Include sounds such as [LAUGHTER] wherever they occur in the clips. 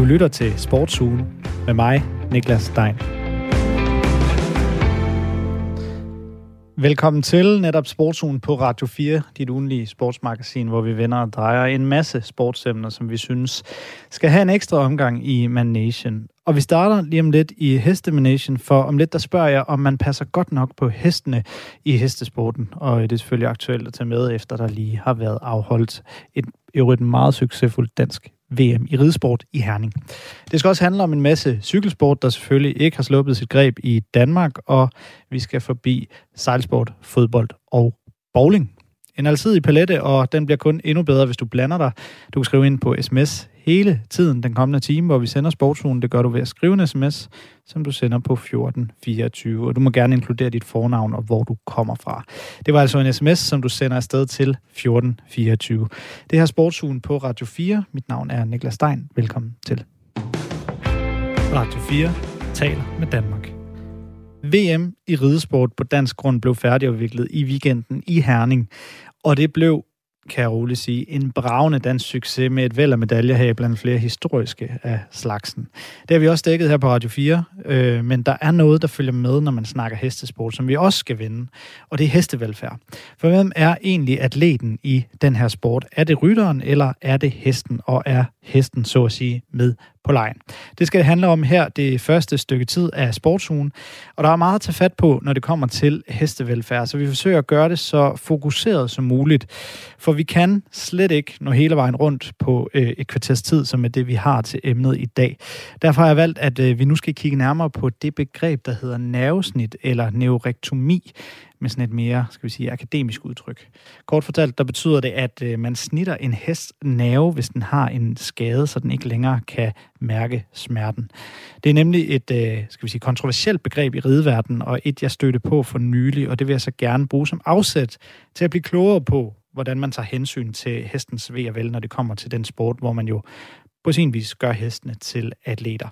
Du lytter til Sportsugen med mig, Niklas Stein. Velkommen til netop Sportsugen på Radio 4, dit ugenlige sportsmagasin, hvor vi vender og drejer en masse sportsemner, som vi synes skal have en ekstra omgang i Manation. Og vi starter lige om lidt i Hestemanation, for om lidt der spørger jeg, om man passer godt nok på hestene i hestesporten. Og det er selvfølgelig aktuelt at tage med, efter der lige har været afholdt et et meget succesfuldt dansk VM i ridesport i Herning. Det skal også handle om en masse cykelsport, der selvfølgelig ikke har sluppet sit greb i Danmark, og vi skal forbi sejlsport, fodbold og bowling. En alsidig palette, og den bliver kun endnu bedre, hvis du blander dig. Du kan skrive ind på sms hele tiden den kommende time, hvor vi sender sportsugen. Det gør du ved at skrive en sms, som du sender på 1424. Og du må gerne inkludere dit fornavn og hvor du kommer fra. Det var altså en sms, som du sender afsted til 1424. Det her sportsugen på Radio 4. Mit navn er Niklas Stein. Velkommen til. Radio 4 taler med Danmark. VM i ridesport på dansk grund blev færdigudviklet i weekenden i Herning, og det blev kan jeg roligt sige, en bravende dansk succes med et væld af medaljer her blandt flere historiske af slagsen. Det har vi også dækket her på Radio 4, øh, men der er noget, der følger med, når man snakker hestesport, som vi også skal vinde, og det er hestevelfærd. For hvem er egentlig atleten i den her sport? Er det rytteren, eller er det hesten, og er hesten så at sige med på lejen. Det skal det handle om her det første stykke tid af sportsugen, og der er meget at tage fat på, når det kommer til hestevelfærd, så vi forsøger at gøre det så fokuseret som muligt, for vi kan slet ikke nå hele vejen rundt på øh, et kvarters tid, som er det, vi har til emnet i dag. Derfor har jeg valgt, at øh, vi nu skal kigge nærmere på det begreb, der hedder nervesnit eller neurektomi, med sådan et mere, skal vi sige, akademisk udtryk. Kort fortalt, der betyder det, at øh, man snitter en hest nerve, hvis den har en skade, så den ikke længere kan mærke smerten. Det er nemlig et, øh, skal vi sige, kontroversielt begreb i rideverdenen, og et, jeg stødte på for nylig, og det vil jeg så gerne bruge som afsæt til at blive klogere på, hvordan man tager hensyn til hestens ved og vel, når det kommer til den sport, hvor man jo på sin vis gør hestene til atleter.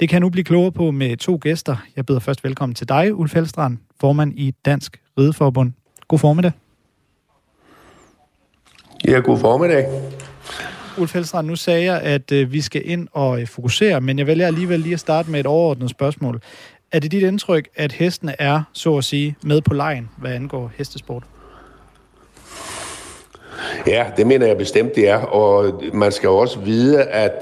Det kan jeg nu blive klogere på med to gæster. Jeg byder først velkommen til dig, Ulf Elstrand, formand i Dansk Rideforbund. God formiddag. Ja, god formiddag. Ulf Helstrand, nu sagde jeg, at øh, vi skal ind og øh, fokusere, men jeg vælger alligevel lige at starte med et overordnet spørgsmål. Er det dit indtryk, at hestene er, så at sige, med på lejen, hvad angår hestesport? Ja, det mener jeg bestemt, det er. Og man skal også vide, at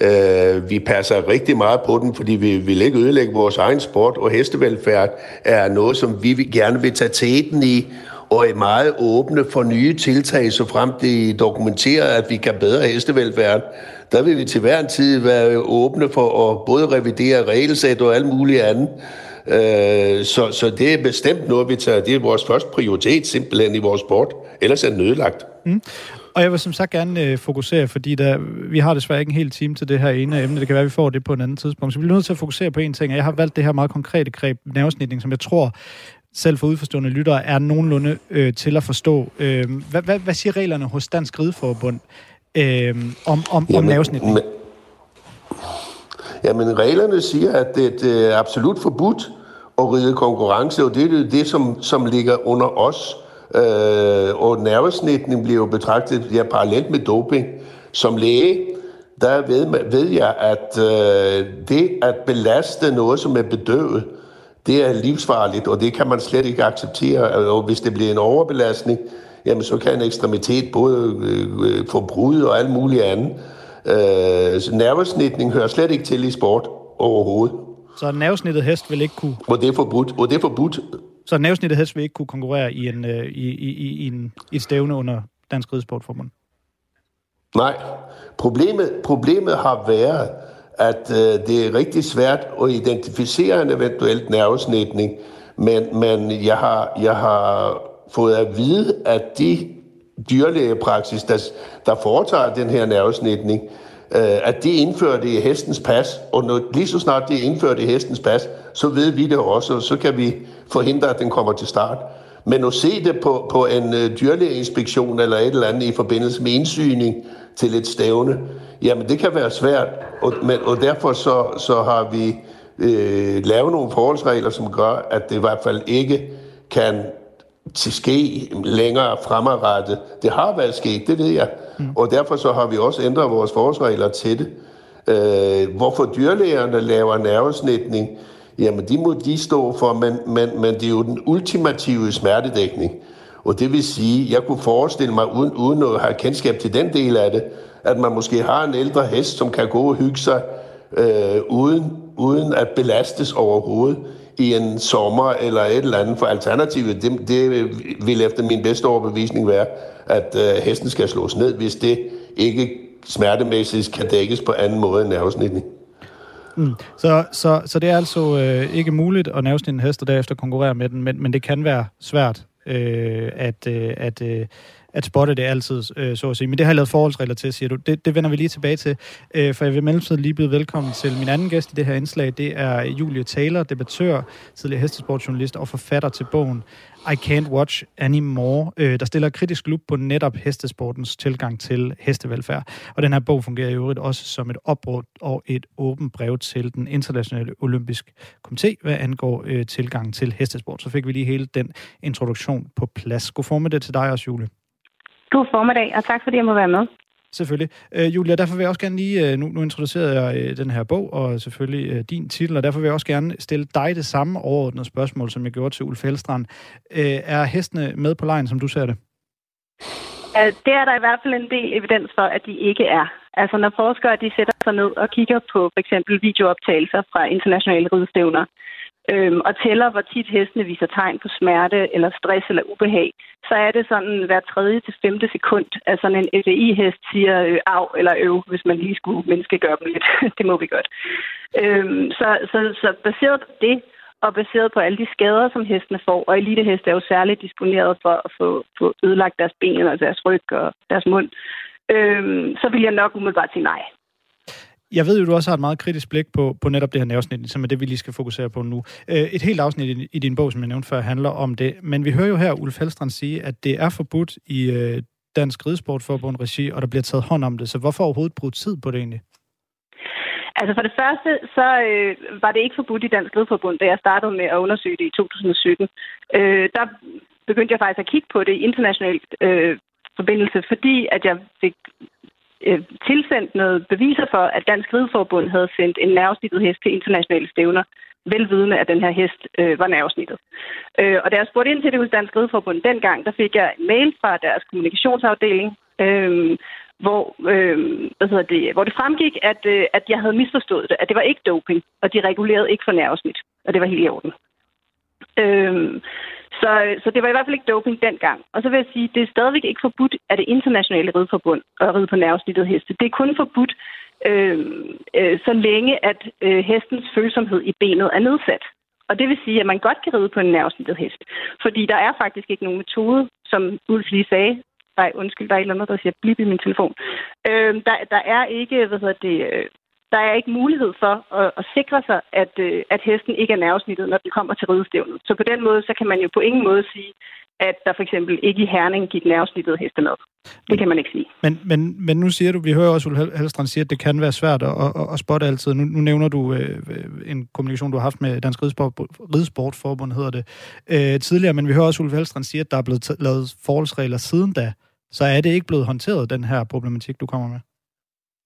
øh, vi passer rigtig meget på den, fordi vi vil ikke ødelægge vores egen sport, og hestevelfærd er noget, som vi gerne vil tage teten i, og er meget åbne for nye tiltag, så frem det dokumenterer, at vi kan bedre hestevelfærd. Der vil vi til hver en tid være åbne for at både revidere regelsæt og alt muligt andet. Øh, så, så det er bestemt noget, vi tager. Det er vores første prioritet simpelthen i vores sport. Ellers er det nødlagt. Mm. Og jeg vil som sagt gerne øh, fokusere, fordi der, vi har desværre ikke en hel time til det her ene emne. Det kan være, at vi får det på en anden tidspunkt. Så vi bliver nødt til at fokusere på en ting, og jeg har valgt det her meget konkrete greb, nervesnitning, som jeg tror, selv for udforstående lyttere, er nogenlunde øh, til at forstå. Øh, hvad, hvad, hvad siger reglerne hos Dansk Rideforbund øh, om, om, om nervesnitning? Men, jamen, reglerne siger, at det, det er absolut forbudt at ride konkurrence, og det er det, det som, som ligger under os. Øh, og nervesnitning bliver jo betragtet ja, parallelt med doping. Som læge, der ved, ved jeg, at øh, det at belaste noget, som er bedøvet, det er livsfarligt, og det kan man slet ikke acceptere. Og hvis det bliver en overbelastning, jamen så kan en ekstremitet både øh, få brud og alt muligt andet. Øh, så nervesnitning hører slet ikke til i sport overhovedet. Så en nervesnittet hest vil ikke kunne... Og det er forbudt. Og det er forbudt. Så nervesnittet helst vil ikke kunne konkurrere i, en, øh, i, i, i, en, i et stævne under Dansk Ridesportforbund? Nej. Problemet, problemet har været, at øh, det er rigtig svært at identificere en eventuelt nervesnitning, men, men jeg, har, jeg har fået at vide, at de dyrlægepraksis, der, der foretager den her nervesnitning, øh, at de indførte i hestens pas, og når, lige så snart de indførte i hestens pas, så ved vi det også, og så kan vi forhindre, at den kommer til start. Men at se det på, på en øh, dyrlægeinspektion eller et eller andet i forbindelse med indsyning til et stævne, jamen det kan være svært, og, men, og derfor så, så har vi øh, lavet nogle forholdsregler, som gør, at det i hvert fald ikke kan til ske længere fremadrettet. Det har været sket, det ved jeg. Mm. Og derfor så har vi også ændret vores forholdsregler til det. Øh, hvorfor dyrlægerne laver nervesnitning, jamen de må de stå for, men, men, men det er jo den ultimative smertedækning. Og det vil sige, jeg kunne forestille mig, uden, uden at have kendskab til den del af det, at man måske har en ældre hest, som kan gå og hygge sig, øh, uden, uden at belastes overhovedet i en sommer eller et eller andet. For alternativet, det, det vil efter min bedste overbevisning være, at øh, hesten skal slås ned, hvis det ikke smertemæssigt kan dækkes på anden måde end nervesnitning. Mm. Så, så, så det er altså øh, ikke muligt at nævne en hest og derefter konkurrere med den, men, men det kan være svært øh, at, øh, at, øh, at spotte det altid, øh, så at sige. Men det har jeg lavet forholdsregler til, siger du. Det, det vender vi lige tilbage til, øh, for jeg vil mellemtiden lige byde velkommen til min anden gæst i det her indslag. Det er Julie Taylor, debattør, tidligere hestesportjournalist og forfatter til bogen I Can't Watch Anymore, øh, der stiller kritisk lup på netop hestesportens tilgang til hestevelfærd. Og den her bog fungerer i øvrigt også som et opråb og et åbent brev til den internationale olympiske komité, hvad angår øh, tilgang til hestesport. Så fik vi lige hele den introduktion på plads. God formiddag til dig også, Julie. God formiddag, og tak fordi jeg må være med. Selvfølgelig. Øh, Julia, derfor vil jeg også gerne lige, øh, nu, nu introducerede jeg øh, den her bog, og selvfølgelig øh, din titel, og derfor vil jeg også gerne stille dig det samme overordnede spørgsmål, som jeg gjorde til Ulf Helstrand. Øh, er hestene med på lejen, som du ser det? Det er der i hvert fald en del evidens for, at de ikke er. Altså når forskere de sætter sig ned og kigger på for eksempel videooptagelser fra internationale ridestævner, øhm, og tæller, hvor tit hestene viser tegn på smerte eller stress eller ubehag, så er det sådan hver tredje til femte sekund, at sådan en FAI-hest siger øh, af eller øv, hvis man lige skulle menneskegøre dem lidt. [LAUGHS] det må vi godt. Øhm, så, så, så baseret på det, og baseret på alle de skader, som hestene får, og eliteheste er jo særligt disponeret for at få, få ødelagt deres ben og deres ryg og deres mund, øhm, så vil jeg nok umiddelbart sige nej. Jeg ved jo, du også har et meget kritisk blik på, på netop det her nervesnit, som er det, vi lige skal fokusere på nu. Øh, et helt afsnit i, i din bog, som jeg nævnte før, handler om det. Men vi hører jo her Ulf Helstrand sige, at det er forbudt i øh, Dansk Ridesportforbund regi, og der bliver taget hånd om det. Så hvorfor overhovedet bruge tid på det egentlig? Altså for det første, så øh, var det ikke forbudt i Dansk Rideforbund, da jeg startede med at undersøge det i 2017. Øh, der begyndte jeg faktisk at kigge på det i internationalt øh, forbindelse, fordi at jeg fik øh, tilsendt noget beviser for, at Dansk Rideforbund havde sendt en nervesnittet hest til internationale stævner, velvidende, at den her hest øh, var nervesnittet. Øh, og da jeg spurgte ind til det hos Dansk Rideforbund dengang, der fik jeg en mail fra deres kommunikationsafdeling, øh, hvor, øh, hvad hedder det, hvor det fremgik, at, øh, at jeg havde misforstået det, at det var ikke doping, og de regulerede ikke for nervesnit, og det var helt i orden. Øhm, så, så det var i hvert fald ikke doping dengang. Og så vil jeg sige, det er stadigvæk ikke forbudt af det internationale ridforbund at ride på nervesnittet heste. Det er kun forbudt, øh, øh, så længe at øh, hestens følsomhed i benet er nedsat. Og det vil sige, at man godt kan ride på en nervesnittet hest. Fordi der er faktisk ikke nogen metode, som Ulf lige sagde, Nej, undskyld, der er et eller andet, der siger blip i min telefon. Øh, der, der er ikke, hvad hedder det, øh, der er ikke mulighed for at, at sikre sig, at, øh, at hesten ikke er nervesnittet, når den kommer til ridestævnet. Så på den måde, så kan man jo på ingen måde sige, at der for eksempel ikke i Herning gik nervesnittet heste med. Det kan man ikke sige. Men, men, men nu siger du, vi hører også Ulf Halstrand sige, at det kan være svært at, at, at spotte altid. Nu, nu nævner du øh, øh en kommunikation, du har haft med Dansk Ridesport, Ridesportforbund, hedder det, øh, tidligere, men vi hører også Ulf Halstrand sige, at der er blevet lavet forholdsregler siden da. Så er det ikke blevet håndteret, den her problematik, du kommer med?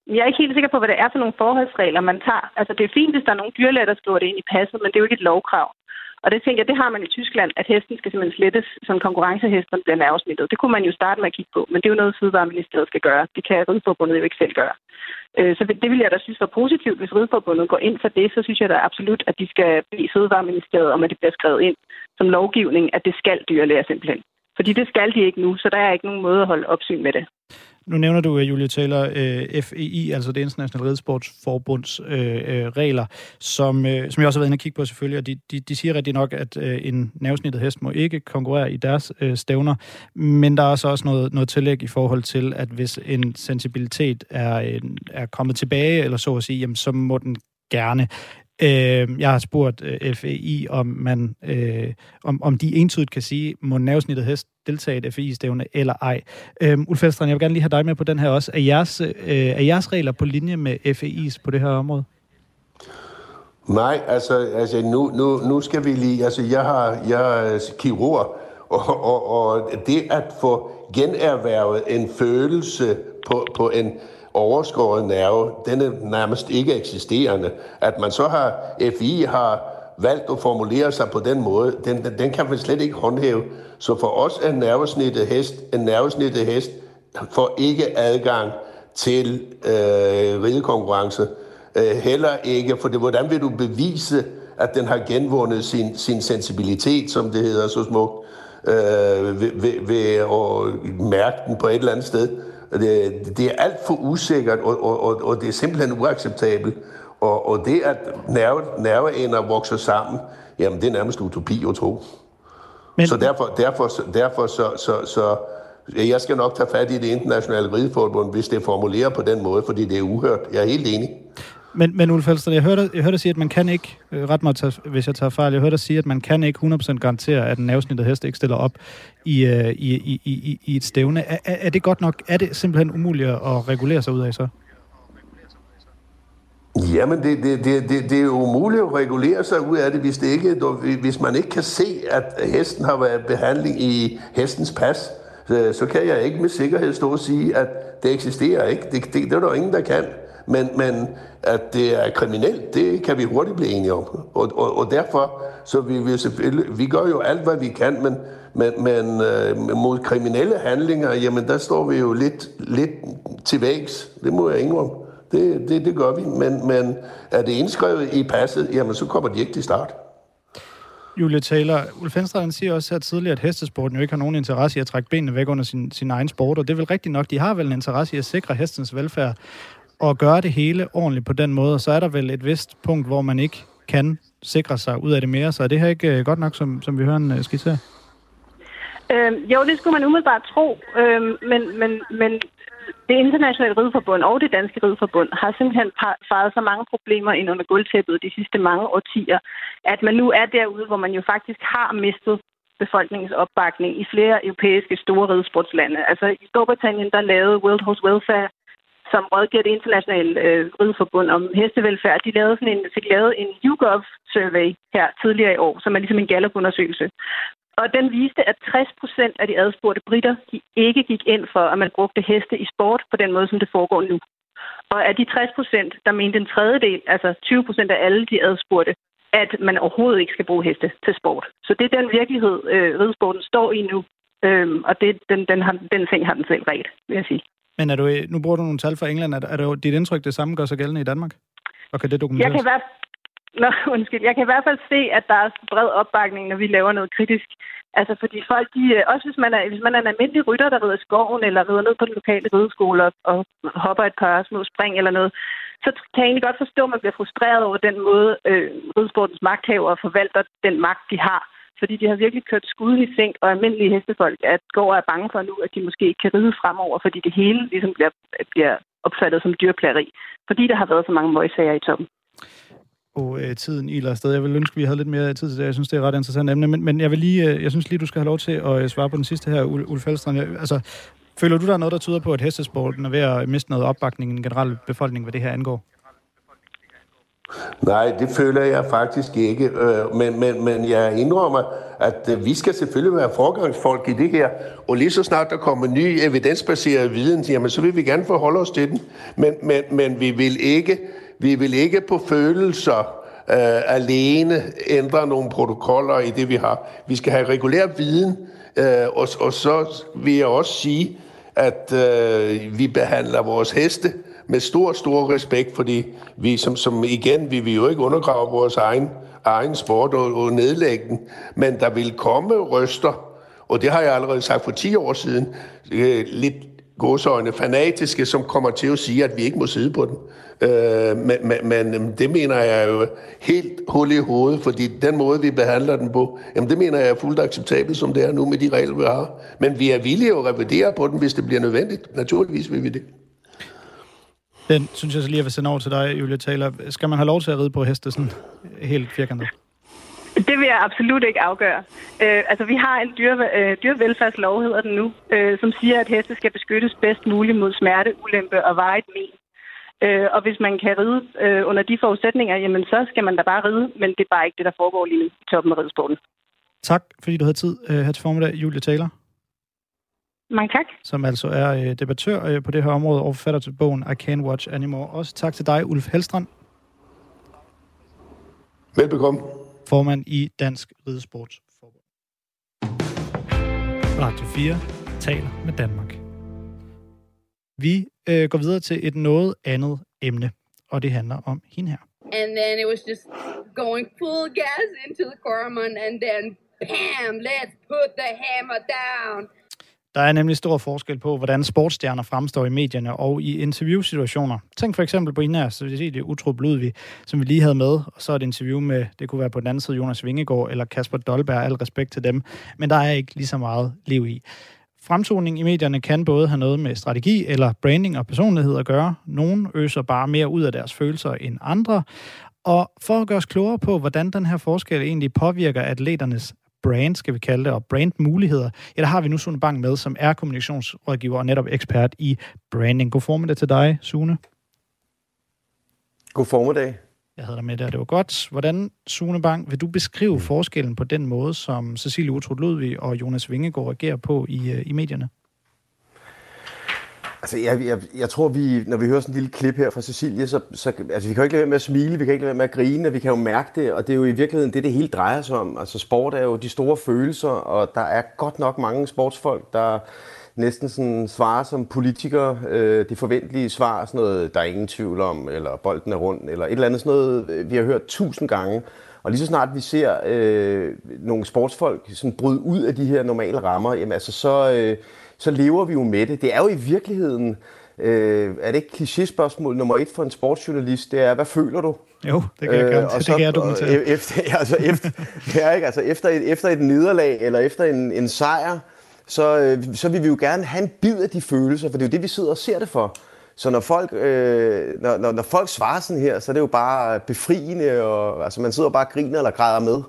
Jeg er ikke helt sikker på, hvad det er for nogle forholdsregler, man tager. Altså, det er fint, hvis der er nogle dyrlæger, der skriver det ind i passet, men det er jo ikke et lovkrav. Og det tænker jeg, det har man i Tyskland, at hesten skal simpelthen slettes, som konkurrencehesten bliver nervesmittet. Det kunne man jo starte med at kigge på, men det er jo noget, Fødevareministeriet skal gøre. Det kan Rideforbundet jo ikke selv gøre. Øh, så det vil jeg da synes var positivt, hvis Rideforbundet går ind for det, så synes jeg da absolut, at de skal bede Fødevareministeriet om, at det bliver skrevet ind som lovgivning, at det skal dyrlæger simpelthen. Fordi det skal de ikke nu, så der er ikke nogen måde at holde opsyn med det. Nu nævner du, øh, Julie Taylor, øh, FEI, altså det internationale ridesportsforbunds øh, øh, regler, som, øh, som jeg også har været inde og kigge på selvfølgelig, og de, de, de siger rigtig nok, at øh, en nervesnittet hest må ikke konkurrere i deres øh, stævner, men der er så også noget, noget tillæg i forhold til, at hvis en sensibilitet er, er kommet tilbage, eller så at sige, jamen, så må den gerne. Øh, jeg har spurgt øh, FEI, om man øh, om, om de entydigt kan sige, må nervesnittet hest deltage i et FEI-stævne eller ej. Øh, Ulf Elstrand, jeg vil gerne lige have dig med på den her også. Er jeres, øh, er jeres regler på linje med FEI's på det her område? Nej, altså, altså nu, nu, nu skal vi lige... Altså, jeg, har, jeg er kirurg, [LAUGHS] og, og, og det at få generhvervet en følelse på, på en overskåret nerve, den er nærmest ikke eksisterende. At man så har, FI har valgt at formulere sig på den måde, den, den, den kan vi slet ikke håndhæve. Så for os er nervesnittet hest, en nervesnittet hest får ikke adgang til øh, ridekonkurrence. Øh, heller ikke, for det, hvordan vil du bevise, at den har genvundet sin, sin sensibilitet, som det hedder så smukt, øh, ved, ved, ved at mærke den på et eller andet sted. Det, det er alt for usikkert, og, og, og, og det er simpelthen uacceptabelt. Og, og det, at nerve, nerveender vokser sammen, jamen det er nærmest utopi at tro. Men... Så derfor, derfor, derfor så, så, så, jeg skal nok tage fat i det internationale rideforbund, hvis det formulerer på den måde, fordi det er uhørt. Jeg er helt enig. Men, men Ulf Halster, jeg hørte, jeg hørte dig sige, at man kan ikke, øh, ret mig, hvis jeg tager fejl, jeg hørte dig sige, at man kan ikke 100% garantere, at en nervesnittet hest ikke stiller op øh, i, i, i, i, i et stævne. Er, er det godt nok? Er det simpelthen umuligt at regulere sig ud af så? Jamen, det, det, det, det, det er jo umuligt at regulere sig ud af det, hvis, det ikke, hvis man ikke kan se, at hesten har været behandling i hestens pas. Så, så kan jeg ikke med sikkerhed stå og sige, at det eksisterer ikke. Det, det, det er der ingen, der kan. Men, men at det er kriminelt, det kan vi hurtigt blive enige om. Og, og, og derfor, så vi, vi selvfølgelig, vi gør jo alt, hvad vi kan, men, men, men øh, mod kriminelle handlinger, jamen der står vi jo lidt, lidt til vægs. Det må jeg indrømme. Det, det, det gør vi. Men, men er det indskrevet i passet, jamen så kommer de ikke til start. Julia Taylor, Ulf Henstrand siger også her tidligere, at hestesporten jo ikke har nogen interesse i at trække benene væk under sin, sin egen sport, og det er vel rigtigt nok, de har vel en interesse i at sikre hestens velfærd og gøre det hele ordentligt på den måde, og så er der vel et vist punkt, hvor man ikke kan sikre sig ud af det mere, så er det her ikke øh, godt nok, som, som vi hører en øh, skitser? Øhm, jo, det skulle man umiddelbart tro, øhm, men, men, men det internationale rideforbund og det danske rideforbund har simpelthen faret så mange problemer ind under gulvtæppet de sidste mange årtier, at man nu er derude, hvor man jo faktisk har mistet befolkningens opbakning i flere europæiske store ridesportslande. Altså i Storbritannien, der lavede World Horse Welfare, som rådgiver det internationale øh, rideforbund om hestevelfærd, de lavede, sådan en, fik lavet en YouGov-survey her tidligere i år, som er ligesom en gallupundersøgelse. Og den viste, at 60 procent af de adspurgte britter de ikke gik ind for, at man brugte heste i sport på den måde, som det foregår nu. Og af de 60 procent, der mente en tredjedel, altså 20 procent af alle de adspurgte, at man overhovedet ikke skal bruge heste til sport. Så det er den virkelighed, øh, ridesporten står i nu. Øhm, og det, den, den, har, den ting har den selv ret, vil jeg sige. Men er du, øh, nu bruger du nogle tal fra England. Er, er det dit indtryk, det samme gør sig gældende i Danmark? Og kan det dokumenteres? Jeg kan, være, Nå, [LAUGHS] undskyld. Jeg kan i hvert fald se, at der er bred opbakning, når vi laver noget kritisk. Altså, fordi folk, de, øh, også hvis man, er, hvis man er en almindelig rytter, der rider i skoven, eller rider ned på den lokale rideskole og, og hopper et par små spring eller noget, så kan jeg egentlig godt forstå, at man bliver frustreret over den måde, øh, ridesportens magthavere forvalter den magt, de har. Fordi de har virkelig kørt skud i sænk, og almindelige hestefolk at går og er bange for nu, at de måske ikke kan ride fremover, fordi det hele ligesom bliver, bliver opfattet som dyrplageri. Fordi der har været så mange møgsager i toppen og øh, tiden i afsted. Jeg vil ønske, at vi havde lidt mere tid til det. Jeg synes, det er et ret interessant emne. Men, men jeg, vil lige, øh, jeg synes lige, du skal have lov til at øh, svare på den sidste her, Ulf Falstrand. Altså, føler du, der er noget, der tyder på, at hestesporten er ved at miste noget opbakning i den generelle befolkning, hvad det her angår? Nej, det føler jeg faktisk ikke. Øh, men, men, men jeg indrømmer, at øh, vi skal selvfølgelig være forgangsfolk i det her. Og lige så snart der kommer ny evidensbaseret viden, jamen, så vil vi gerne forholde os til den. Men, men, men vi vil ikke vi vil ikke på følelser øh, alene ændre nogle protokoller i det, vi har. Vi skal have regulær viden, øh, og, og så vil jeg også sige, at øh, vi behandler vores heste med stor, stor respekt, fordi vi som, som igen, vi vil jo ikke undergrave vores egen, egen sport og, og nedlægge den, men der vil komme røster, og det har jeg allerede sagt for 10 år siden, øh, lidt godsøjne fanatiske, som kommer til at sige, at vi ikke må sidde på den. Øh, men, men, men øh, det mener jeg jo helt hul i hovedet, fordi den måde, vi behandler den på, jamen det mener jeg er fuldt acceptabelt, som det er nu med de regler, vi har. Men vi er villige at revidere på den, hvis det bliver nødvendigt. Naturligvis vil vi det. Den synes jeg så lige, at vil sende over til dig, Julia Taylor. Skal man have lov til at ride på heste sådan helt firkantet? Det vil jeg absolut ikke afgøre. Øh, altså, vi har en dyre, øh, dyrevelfærdslov, hedder den nu, øh, som siger, at heste skal beskyttes bedst muligt mod smerte, ulempe og varigt men. Øh, og hvis man kan ride øh, under de forudsætninger, jamen så skal man da bare ride, men det er bare ikke det, der foregår lige nu i toppen af ridesporten. Tak, fordi du havde tid øh, her til formiddag, Julia Taylor. Mange tak. Som altså er øh, debattør øh, på det her område og forfatter til bogen I Can't Watch Anymore. Også tak til dig, Ulf Helstrand. Velbekomme. Formand i Dansk Ridesportsforbund. Radio 4 taler med Danmark. Vi øh, går videre til et noget andet emne, og det handler om hende her. And then it was just going full gas into the Coromon, and then bam, let's put the hammer down. Der er nemlig stor forskel på, hvordan sportsstjerner fremstår i medierne og i interviewsituationer. Tænk for eksempel på en her, så det er Utrup Ludvig, som vi lige havde med, og så et interview med, det kunne være på den anden side Jonas Vingegaard eller Kasper Dolberg, al respekt til dem, men der er ikke lige så meget liv i. Fremtoning i medierne kan både have noget med strategi eller branding og personlighed at gøre. Nogle øser bare mere ud af deres følelser end andre. Og for at gøre os klogere på, hvordan den her forskel egentlig påvirker atleternes brand, skal vi kalde det, og brandmuligheder, ja, der har vi nu Sune Bang med, som er kommunikationsrådgiver og netop ekspert i branding. God formiddag til dig, Sune. God formiddag. Jeg havde dig med der, det var godt. Hvordan, Sune Bang, vil du beskrive forskellen på den måde, som Cecilie Utrud Ludvig og Jonas Vingegaard agerer på i, øh, i medierne? Altså, jeg, jeg, jeg tror, vi, når vi hører sådan en lille klip her fra Cecilie, så, så altså, vi kan jo ikke lade være med at smile, vi kan ikke lade være med at grine, og vi kan jo mærke det, og det er jo i virkeligheden det, det hele drejer sig om. Altså, sport er jo de store følelser, og der er godt nok mange sportsfolk, der næsten sådan svarer som politikere, øh, det forventelige svar, sådan noget, der er ingen tvivl om, eller bolden er rund, eller et eller andet sådan noget, øh, vi har hørt tusind gange. Og lige så snart vi ser øh, nogle sportsfolk sådan bryde ud af de her normale rammer, jamen altså så, øh, så lever vi jo med det. Det er jo i virkeligheden, øh, er det ikke kliché-spørgsmål nummer et for en sportsjournalist, det er, hvad føler du? Jo, det kan jeg, øh, og så, det kan jeg dokumentere. Efter, [LAUGHS] altså, efter, ja, ikke? Altså, efter, et, efter et nederlag, eller efter en, en sejr, så, øh, så vil vi jo gerne have en bid af de følelser, for det er jo det, vi sidder og ser det for. Så når folk, øh, når, når, når folk svarer sådan her, så er det jo bare befriende, og altså, man sidder bare og griner eller græder med.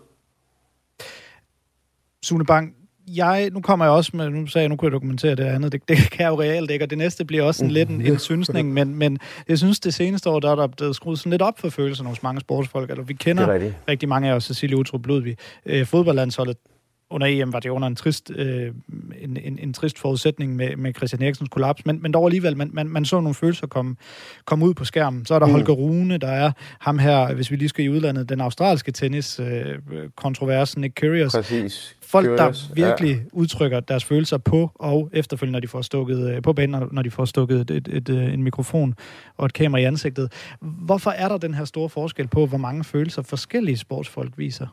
Sune Bang, jeg, nu kommer jeg også med, nu sagde jeg, nu kunne jeg dokumentere det andet, det, det kan jeg jo reelt ikke, og det næste bliver også en, lidt en, en synsning, men, men jeg synes, det seneste år, der er der blevet skruet sådan lidt op for følelserne hos mange sportsfolk, eller vi kender rigtig mange af os, Cecilie Utrup Ludvig, øh, fodboldlandsholdet, under EM var det under en trist, øh, en, en, en trist forudsætning med, med Christian Eriksens kollaps, men, men dog alligevel, man, man, man så nogle følelser komme, komme ud på skærmen. Så er der mm. Holger Rune, der er ham her, hvis vi lige skal i udlandet, den australske tennis-kontroversen, øh, Nick Kyrgios. Præcis. Folk, Curious. der virkelig ja. udtrykker deres følelser på, og efterfølgende, når de får stukket øh, på banen, når de får stukket et, et, et, øh, en mikrofon og et kamera i ansigtet. Hvorfor er der den her store forskel på, hvor mange følelser forskellige sportsfolk viser?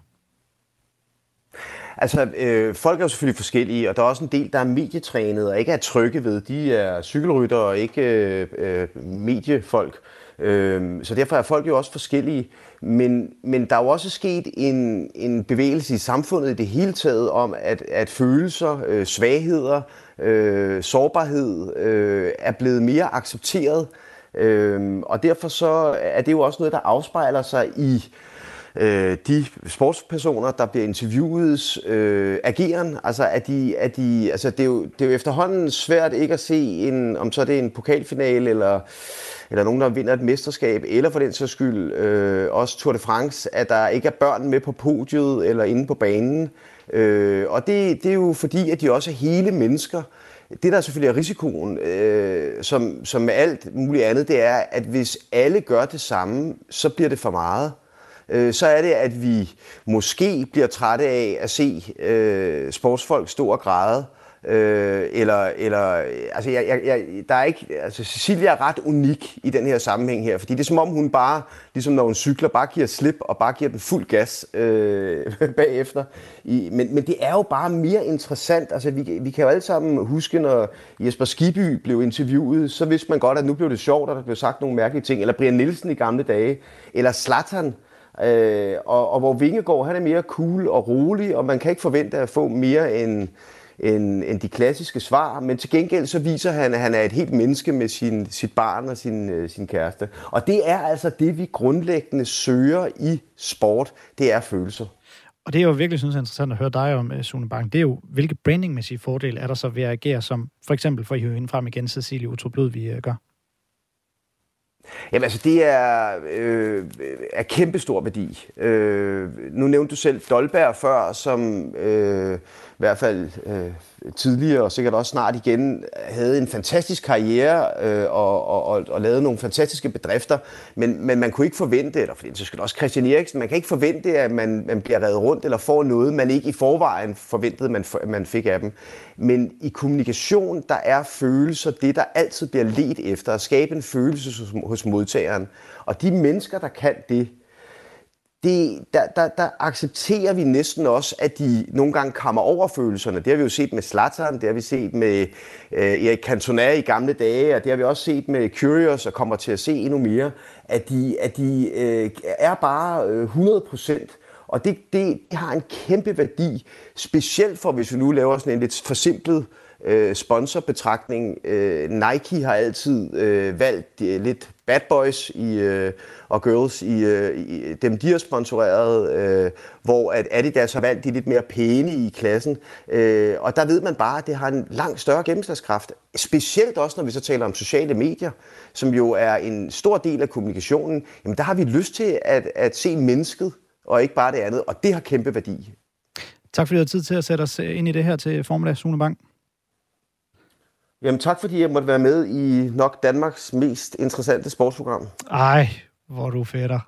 Altså, øh, folk er jo selvfølgelig forskellige, og der er også en del, der er medietrænet og ikke er trygge ved. De er cykelrytter og ikke øh, øh, mediefolk. Øh, så derfor er folk jo også forskellige. Men, men der er jo også sket en, en bevægelse i samfundet i det hele taget om, at, at følelser, øh, svagheder, øh, sårbarhed øh, er blevet mere accepteret. Øh, og derfor så er det jo også noget, der afspejler sig i øh, Øh, de sportspersoner, der bliver interviewet, øh, ageren. Altså, er de, er de, altså det, er jo, det er jo efterhånden svært ikke at se, en, om så er det en pokalfinale, eller, eller nogen, der vinder et mesterskab, eller for den så skyld øh, også Tour de France, at der ikke er børn med på podiet eller inde på banen. Øh, og det, det er jo fordi, at de også er hele mennesker. Det, der selvfølgelig er risikoen, øh, som, som med alt muligt andet, det er, at hvis alle gør det samme, så bliver det for meget øh, Øh, så er det, at vi måske bliver trætte af at se øh, sportsfolk stå og græde. Øh, eller, eller, altså, jeg, jeg, jeg, der er ikke, altså, Cecilia er ret unik i den her sammenhæng her, fordi det er som om hun bare, ligesom når hun cykler, bare giver slip og bare giver den fuld gas øh, [LAUGHS] bagefter. I, men, men det er jo bare mere interessant. Altså, vi, vi kan jo alle sammen huske, når Jesper Skiby blev interviewet, så vidste man godt, at nu blev det sjovt, og der blev sagt nogle mærkelige ting. Eller Brian Nielsen i gamle dage. Eller Zlatan, Øh, og, og hvor Vingegaard, han er mere cool og rolig, og man kan ikke forvente at få mere end, end, end de klassiske svar, men til gengæld så viser han, at han er et helt menneske med sin, sit barn og sin, øh, sin kæreste. Og det er altså det, vi grundlæggende søger i sport, det er følelser. Og det er jo virkelig synes er interessant at høre dig om, øh, Sune Bang. Det er jo, hvilke brandingmæssige fordele er der så ved at agere, som for eksempel for at hive frem igen, Cecilie Utrup vi øh, gør? Jamen altså, det er, øh, er kæmpestor værdi. Øh, nu nævnte du selv Dolberg før, som øh, hvert fald øh, tidligere, og sikkert også snart igen, havde en fantastisk karriere øh, og, og, og, og lavede nogle fantastiske bedrifter, men, men man kunne ikke forvente, eller for det skal også Christian Eriksen, man kan ikke forvente, at man, man bliver reddet rundt eller får noget, man ikke i forvejen forventede, man, man fik af dem. Men i kommunikation, der er følelser det, der altid bliver let efter, at skabe en følelse hos, hos modtageren. Og de mennesker, der kan det, det, der, der, der accepterer vi næsten også, at de nogle gange kommer over følelserne. Det har vi jo set med Zlatan, det har vi set med øh, Erik Cantona i gamle dage, og det har vi også set med Curious, og kommer til at se endnu mere, at de, at de øh, er bare øh, 100 procent. Og det, det, det har en kæmpe værdi, specielt for, hvis vi nu laver sådan en lidt forsimplet øh, Øh, sponsorbetragtning. Øh, Nike har altid øh, valgt øh, lidt bad boys i, øh, og girls i, øh, i dem, de har sponsoreret, øh, hvor at Adidas har valgt de lidt mere pæne i klassen. Øh, og der ved man bare, at det har en langt større gennemslagskraft. Specielt også, når vi så taler om sociale medier, som jo er en stor del af kommunikationen. Jamen, der har vi lyst til at, at se mennesket, og ikke bare det andet, og det har kæmpe værdi. Tak fordi du har tid til at sætte os øh, ind i det her til formiddag, Sune Bang. Jamen tak, fordi jeg måtte være med i nok Danmarks mest interessante sportsprogram. Ej, hvor du fætter.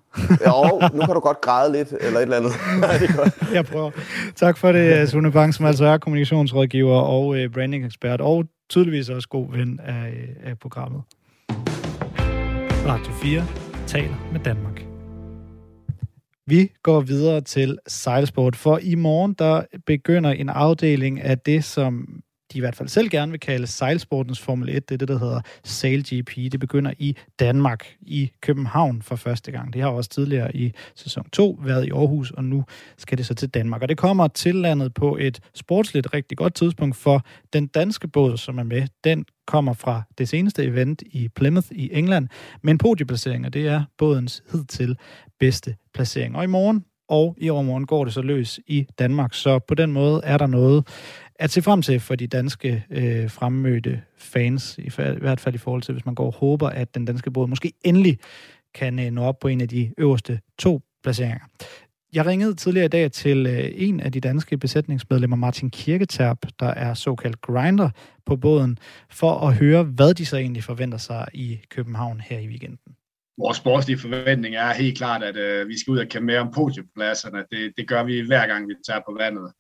jo, nu kan du godt græde lidt, eller et eller andet. [LAUGHS] det er godt. Jeg prøver. Tak for det, [LAUGHS] Sune Bang, som altså er kommunikationsrådgiver og øh, branding-ekspert, og tydeligvis også god ven af, af programmet. Radio 4 taler med Danmark. Vi går videre til sejlsport, for i morgen der begynder en afdeling af det, som de i hvert fald selv gerne vil kalde sejlsportens Formel 1. Det er det, der hedder Sail GP. Det begynder i Danmark, i København for første gang. Det har også tidligere i sæson 2 været i Aarhus, og nu skal det så til Danmark. Og det kommer til landet på et sportsligt rigtig godt tidspunkt, for den danske båd, som er med, den kommer fra det seneste event i Plymouth i England, med en podieplacering, og det er bådens hidtil bedste placering. Og i morgen og i overmorgen går det så løs i Danmark, så på den måde er der noget at se frem til for de danske øh, fremmødte fans, i, i hvert fald i forhold til, hvis man går og håber, at den danske båd måske endelig kan øh, nå op på en af de øverste to placeringer. Jeg ringede tidligere i dag til øh, en af de danske besætningsmedlemmer, Martin Kirketerp, der er såkaldt grinder på båden, for at høre, hvad de så egentlig forventer sig i København her i weekenden. Vores sportslige forventning er helt klart, at øh, vi skal ud og kæmpe mere om podiumpladserne. Det, det gør vi hver gang, vi tager på vandet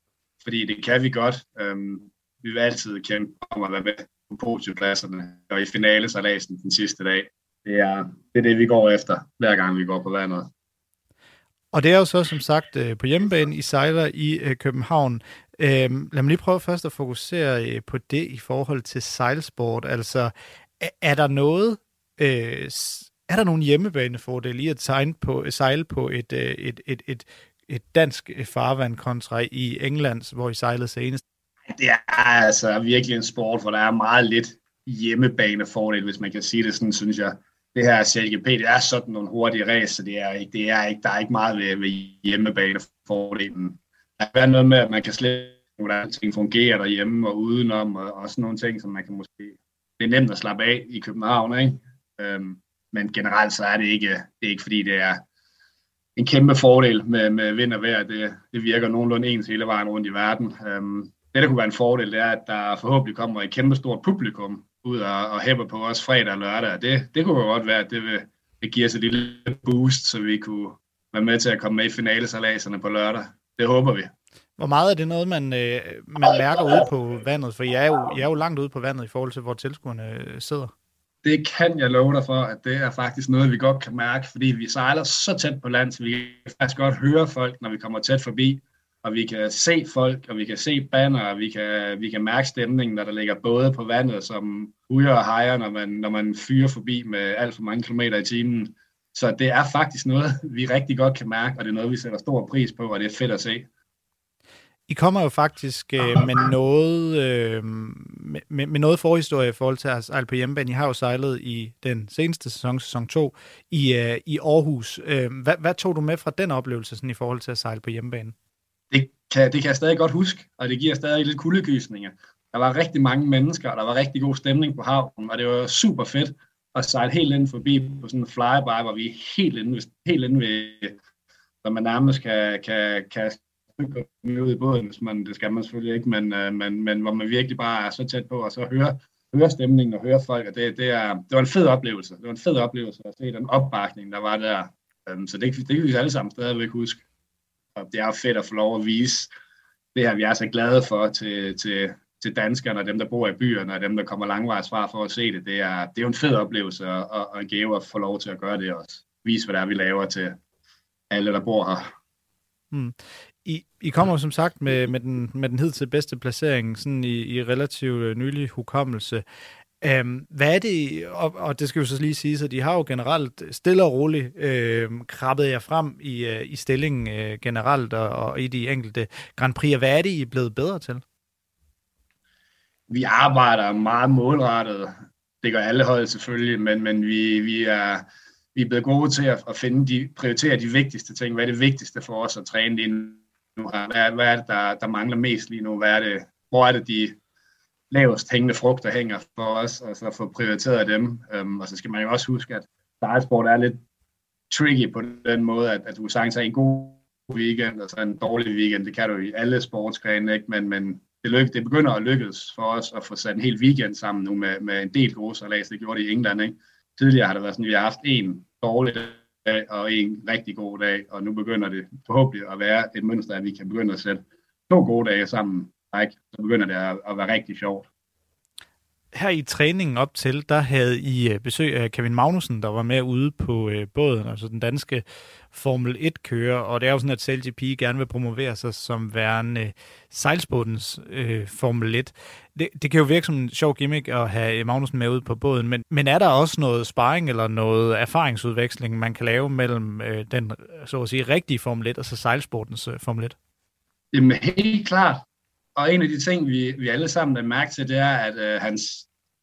fordi det kan vi godt. Øhm, vi vil altid kæmpe om at være med på podiumpladserne og i finale så den sidste dag. Det er, det er det, vi går efter, hver gang vi går på vandet. Og det er jo så som sagt øh, på hjemmebane i sejler i øh, København. Øhm, lad mig lige prøve først at fokusere øh, på det i forhold til sejlsport. Altså, er der noget, er der nogle hjemmebanefordele i at sejle på, sejle på et, et, et, et et dansk øh, farvand kontra i England, hvor I sejlede senest? Det er altså virkelig en sport, hvor der er meget lidt hjemmebanefordel, hvis man kan sige det sådan, synes jeg. Det her CLGP, det er sådan nogle hurtige race, så det er ikke, det er ikke, der er ikke meget ved, ved hjemmebanefordelen. Der er noget med, at man kan slet hvordan ting fungerer derhjemme og udenom, og, og sådan nogle ting, som man kan måske... Det er nemt at slappe af i København, ikke? Øhm, men generelt så er det ikke, det er ikke fordi, det er en kæmpe fordel med, med vind og vejr. Det, det virker nogenlunde ens hele vejen rundt i verden. Øhm, det, der kunne være en fordel, det er, at der forhåbentlig kommer et kæmpe stort publikum ud og, og hæpper på os fredag og lørdag. Det, det kunne godt være, at det vil det giver os et lille boost, så vi kunne være med til at komme med i finalesalaserne på lørdag. Det håber vi. Hvor meget er det noget, man, øh, man mærker ude på vandet? For jeg er, jo, jeg er jo langt ude på vandet i forhold til, hvor tilskuerne øh, sidder det kan jeg love dig for, at det er faktisk noget, vi godt kan mærke, fordi vi sejler så tæt på land, så vi kan faktisk godt høre folk, når vi kommer tæt forbi, og vi kan se folk, og vi kan se banner, og vi kan, vi kan mærke stemningen, når der ligger både på vandet, som hujer og hejer, når man, når man fyrer forbi med alt for mange kilometer i timen. Så det er faktisk noget, vi rigtig godt kan mærke, og det er noget, vi sætter stor pris på, og det er fedt at se. I kommer jo faktisk øh, med noget øh, med, med noget forhistorie i forhold til at sejle på hjemmebane. I har jo sejlet i den seneste sæson, sæson 2, i, øh, i Aarhus. Øh, hvad, hvad tog du med fra den oplevelse sådan, i forhold til at sejle på hjemmebane? Det kan, det kan jeg stadig godt huske, og det giver stadig lidt kuldegysninger. Der var rigtig mange mennesker, og der var rigtig god stemning på havnen, og det var super fedt at sejle helt ind forbi på sådan en flyby, hvor vi er helt inde, helt inde ved, hvor man nærmest kan, kan, kan komme ud i båden, hvis man, det skal man selvfølgelig ikke, men, øh, men, men hvor man virkelig bare er så tæt på, og så høre, høre stemningen og høre folk, og det, det, er, det var en fed oplevelse. Det var en fed oplevelse at se den opbakning, der var der. Øhm, så det, det kan vi alle sammen stadigvæk huske. Og det er fedt at få lov at vise det her, vi er så glade for til, til, til danskerne og dem, der bor i byerne og dem, der kommer langvejs fra for at se det. Det er, det er jo en fed oplevelse og, og en gave at få lov til at gøre det også. Vise, hvad det er, vi laver til alle, der bor her. Hmm. I, I kommer som sagt med, med, den, med den hidtil bedste placering sådan i, i relativt øh, nylig hukommelse. Um, hvad er det, og, og det skal jo så lige sige, at de har jo generelt stille og roligt øh, krabbet jer frem i, øh, i stillingen øh, generelt og, og i de enkelte Grand Prix. Hvad er det, I er blevet bedre til? Vi arbejder meget målrettet. Det gør alle hold selvfølgelig, men, men vi, vi, er, vi er blevet gode til at, at finde de, prioritere de vigtigste ting. Hvad er det vigtigste for os at træne det nu? Hvad, hvad er det, der, der mangler mest lige nu? Hvad er det, hvor er det de lavest hængende frugter hænger for os, og så få prioriteret dem. Um, og så skal man jo også huske, at sejlsport er lidt tricky på den måde, at, at du sagtens har en god weekend, og så en dårlig weekend. Det kan du i alle sportsgrene, ikke? Men, men det, lykke, det begynder at lykkes for os at få sat en hel weekend sammen nu med, med en del gode salas. Det gjorde det i England. Ikke? Tidligere har det været sådan, at vi har haft en dårlig dag og en rigtig god dag, og nu begynder det forhåbentlig at være et mønster, at vi kan begynde at sætte to gode dage sammen. Ikke? Så begynder det at, at være rigtig sjovt her i træningen op til, der havde I øh, besøg af Kevin Magnussen, der var med ude på øh, båden, altså den danske Formel 1-kører, og det er jo sådan, at CLGP gerne vil promovere sig som værende øh, sejlsbådens øh, Formel 1. Det, det kan jo virke som en sjov gimmick at have øh, Magnussen med ude på båden, men, men er der også noget sparring eller noget erfaringsudveksling, man kan lave mellem øh, den, så at sige, rigtige Formel 1 og så sejlsportens øh, Formel 1? Jamen helt klart og en af de ting, vi, vi alle sammen er mærke til, det er, at øh, hans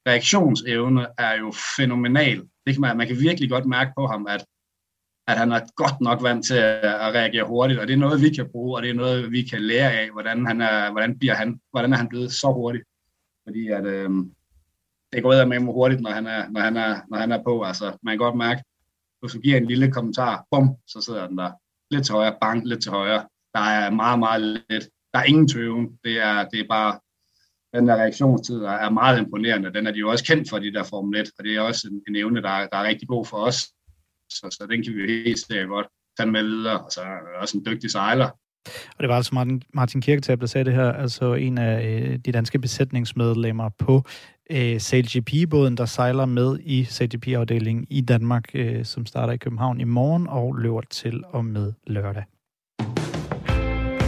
reaktionsevne er jo fænomenal. Det kan man, man kan virkelig godt mærke på ham, at, at han er godt nok vant til at, at reagere hurtigt, og det er noget, vi kan bruge, og det er noget, vi kan lære af, hvordan, han er, hvordan, bliver han, hvordan er han blevet så hurtigt. Fordi at, øh, det går med hurtigt, når han, er, når, han er, når han er på. Altså, man kan godt mærke, hvis du giver en lille kommentar, bum, så sidder den der. Lidt til højre, bang, lidt til højre. Der er meget, meget let der er ingen tøven. Det er, det er bare, den der reaktionstid er meget imponerende. Den er de jo også kendt for, de der Formel 1, og det er også en, en evne, der, der er rigtig god for os. Så, så den kan vi jo helt sikkert godt tage med videre, og så er også en dygtig sejler. Og det var altså Martin, Martin Kirketab, der sagde det her, altså en af øh, de danske besætningsmedlemmer på øh, SailGP-båden, der sejler med i SailGP-afdelingen i Danmark, øh, som starter i København i morgen og løber til og med lørdag.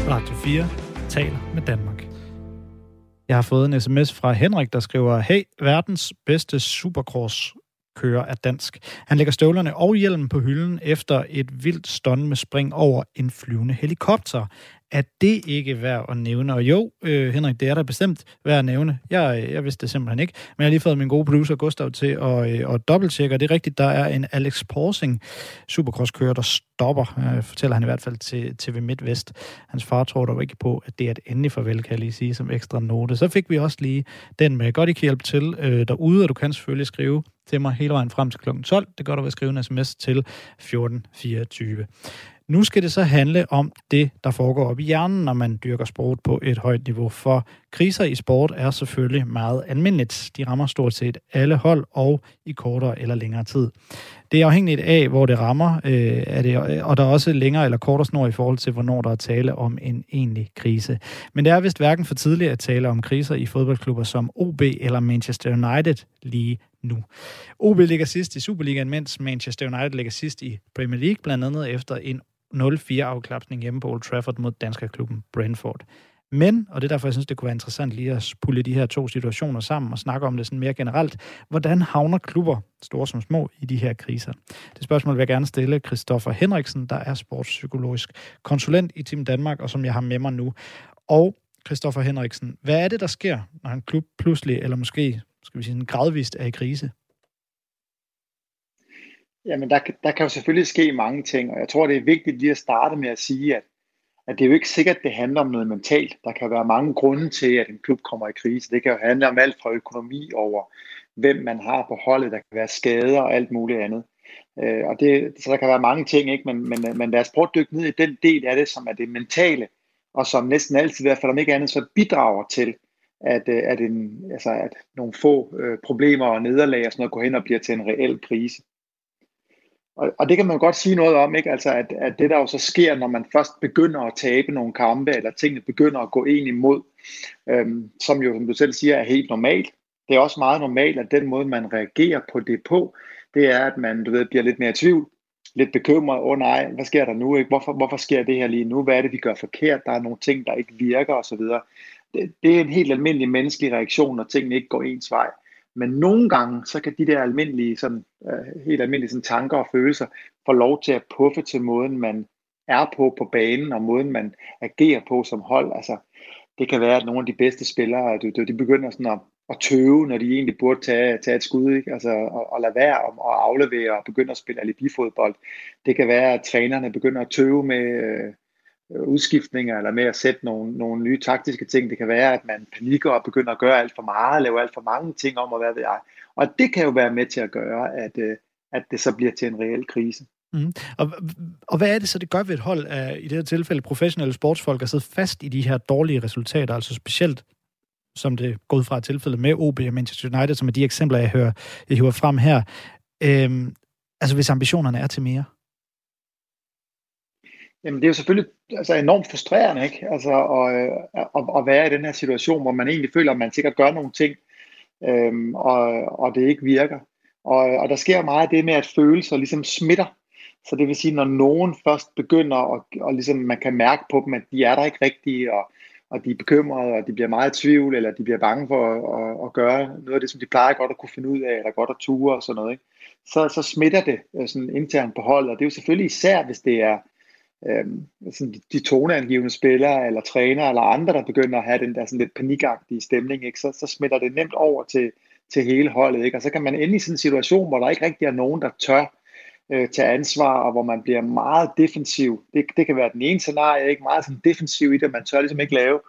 Radio 4 taler med Danmark. Jeg har fået en sms fra Henrik, der skriver, Hey, verdens bedste supercross kører er dansk. Han lægger støvlerne og hjelmen på hylden efter et vildt stånd med spring over en flyvende helikopter er det ikke værd at nævne? Og jo, øh, Henrik, det er da bestemt værd at nævne. Jeg, øh, jeg vidste det simpelthen ikke. Men jeg har lige fået min gode producer Gustav til at, øh, at dobbelttjekke, og det er rigtigt, der er en Alex Porsing supercross-kører, der stopper, øh, fortæller han i hvert fald til TV MidtVest. Hans far tror dog ikke på, at det er et endelig farvel, kan jeg lige sige, som ekstra note. Så fik vi også lige den med. Godt, I kan hjælpe til øh, derude, og du kan selvfølgelig skrive til mig hele vejen frem til kl. 12. Det gør du ved at skrive en sms til 1424. Nu skal det så handle om det, der foregår op i hjernen, når man dyrker sport på et højt niveau. For kriser i sport er selvfølgelig meget almindeligt. De rammer stort set alle hold og i kortere eller længere tid. Det er afhængigt af, hvor det rammer, øh, er det, og der er også længere eller kortere snor i forhold til, hvornår der er tale om en egentlig krise. Men det er vist hverken for tidligt at tale om kriser i fodboldklubber som OB eller Manchester United lige nu. OB ligger sidst i Superligaen, mens Manchester United ligger sidst i Premier League, blandt andet efter en 0-4-afklapsning hjemme på Old Trafford mod danskerklubben Brentford. Men, og det er derfor, jeg synes, det kunne være interessant lige at pulle de her to situationer sammen og snakke om det sådan mere generelt. Hvordan havner klubber, store som små, i de her kriser? Det spørgsmål vil jeg gerne stille Christoffer Henriksen, der er sportspsykologisk konsulent i Team Danmark, og som jeg har med mig nu. Og Christoffer Henriksen, hvad er det, der sker, når en klub pludselig, eller måske skal vi sige, gradvist er i krise? Jamen, der, der kan jo selvfølgelig ske mange ting, og jeg tror, det er vigtigt lige at starte med at sige, at, at det er jo ikke sikkert, at det handler om noget mentalt. Der kan være mange grunde til, at en klub kommer i krise. Det kan jo handle om alt fra økonomi over, hvem man har på holdet. Der kan være skader og alt muligt andet. Øh, og det, så der kan være mange ting, ikke? Men, men, men lad os prøve at dykke ned i den del af det, som er det mentale. og som næsten altid, i hvert fald om ikke andet, så bidrager til, at, øh, at, en, altså, at nogle få øh, problemer og nederlag og sådan noget går hen og bliver til en reel krise. Og, og det kan man godt sige noget om, ikke? Altså, at, at det der jo så sker, når man først begynder at tabe nogle kampe, eller tingene begynder at gå en imod, øhm, som jo, som du selv siger, er helt normalt. Det er også meget normalt, at den måde, man reagerer på det på, det er, at man du ved, bliver lidt mere i tvivl, lidt bekymret, åh oh, nej, hvad sker der nu? Ikke? Hvorfor, hvorfor sker det her lige nu? Hvad er det, vi gør forkert? Der er nogle ting, der ikke virker osv. Det, det er en helt almindelig menneskelig reaktion, når tingene ikke går ens vej. Men nogle gange, så kan de der almindelige, sådan, øh, helt almindelige sådan, tanker og følelser få lov til at puffe til måden, man er på på banen, og måden, man agerer på som hold. Altså, det kan være, at nogle af de bedste spillere, de, de begynder sådan at, at tøve, når de egentlig burde tage, tage et skud, ikke? Altså, og, og lade være om at aflevere og begynde at spille alibi-fodbold. Det kan være, at trænerne begynder at tøve med øh, Øh, udskiftninger, eller med at sætte nogle, nogle nye taktiske ting. Det kan være, at man panikker og begynder at gøre alt for meget, lave alt for mange ting om, og hvad ved jeg. Og det kan jo være med til at gøre, at, øh, at det så bliver til en reel krise. Mm. Og, og hvad er det så, det gør ved et hold af, i det her tilfælde, professionelle sportsfolk, at sidde fast i de her dårlige resultater, altså specielt som det går ud fra tilfældet med OB og Manchester United, som er de eksempler, jeg hører, jeg hører frem her. Øhm, altså hvis ambitionerne er til mere? Jamen det er jo selvfølgelig altså, enormt frustrerende, ikke? Altså at, at, at være i den her situation, hvor man egentlig føler, at man sikkert gør nogle ting, øhm, og, og det ikke virker. Og, og der sker meget af det med, at følelser ligesom smitter. Så det vil sige, når nogen først begynder, at, og ligesom man kan mærke på dem, at de er der ikke rigtige, og, og de er bekymrede, og de bliver meget i tvivl, eller de bliver bange for at, at, at gøre noget af det, som de plejer godt at kunne finde ud af, eller godt at ture og sådan noget, ikke? Så, så smitter det øh, sådan internt på holdet, og det er jo selvfølgelig især, hvis det er øh, sådan de, de toneangivende spillere, eller træner, eller andre, der begynder at have den der sådan lidt panikagtige stemning, ikke? Så, så smitter det nemt over til, til hele holdet, ikke? og så kan man ende i sådan en situation, hvor der ikke rigtig er nogen, der tør øh, tage ansvar, og hvor man bliver meget defensiv. Det, det kan være den ene scenarie, ikke meget sådan defensiv i det, man tør ligesom ikke lave,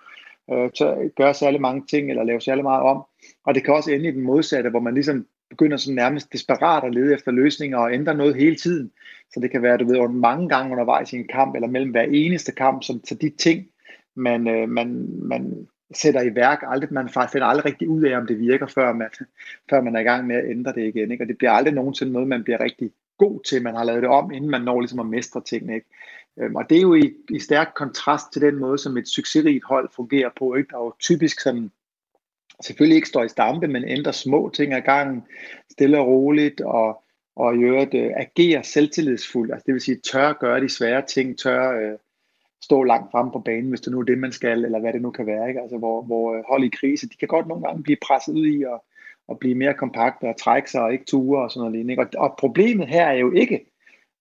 øh, tør gøre særlig mange ting, eller lave særlig meget om. Og det kan også ende i den modsatte, hvor man ligesom begynder sådan nærmest desperat at lede efter løsninger og ændre noget hele tiden. Så det kan være, du ved, mange gange undervejs i en kamp, eller mellem hver eneste kamp, så, så de ting, man, øh, man, man sætter i værk, aldrig, man finder aldrig rigtig ud af, om det virker, før man, før man er i gang med at ændre det igen. Ikke? Og det bliver aldrig nogensinde noget, man bliver rigtig god til, man har lavet det om, inden man når ligesom at mestre tingene. Ikke? Øhm, og det er jo i, i stærk kontrast til den måde, som et succesrigt hold fungerer på. Ikke? Der er jo typisk sådan, selvfølgelig ikke står i stampe, men ændrer små ting ad gangen, stille og roligt, og, og i øvrigt øh, agere selvtillidsfuldt. Altså det vil sige, tør gøre de svære ting, tør øh, stå langt frem på banen, hvis det nu er det, man skal, eller hvad det nu kan være. Ikke? Altså hvor, hvor øh, hold i krise, de kan godt nogle gange blive presset ud i at at blive mere kompakte og trække sig og ikke ture og sådan noget lignende. Og, og problemet her er jo ikke,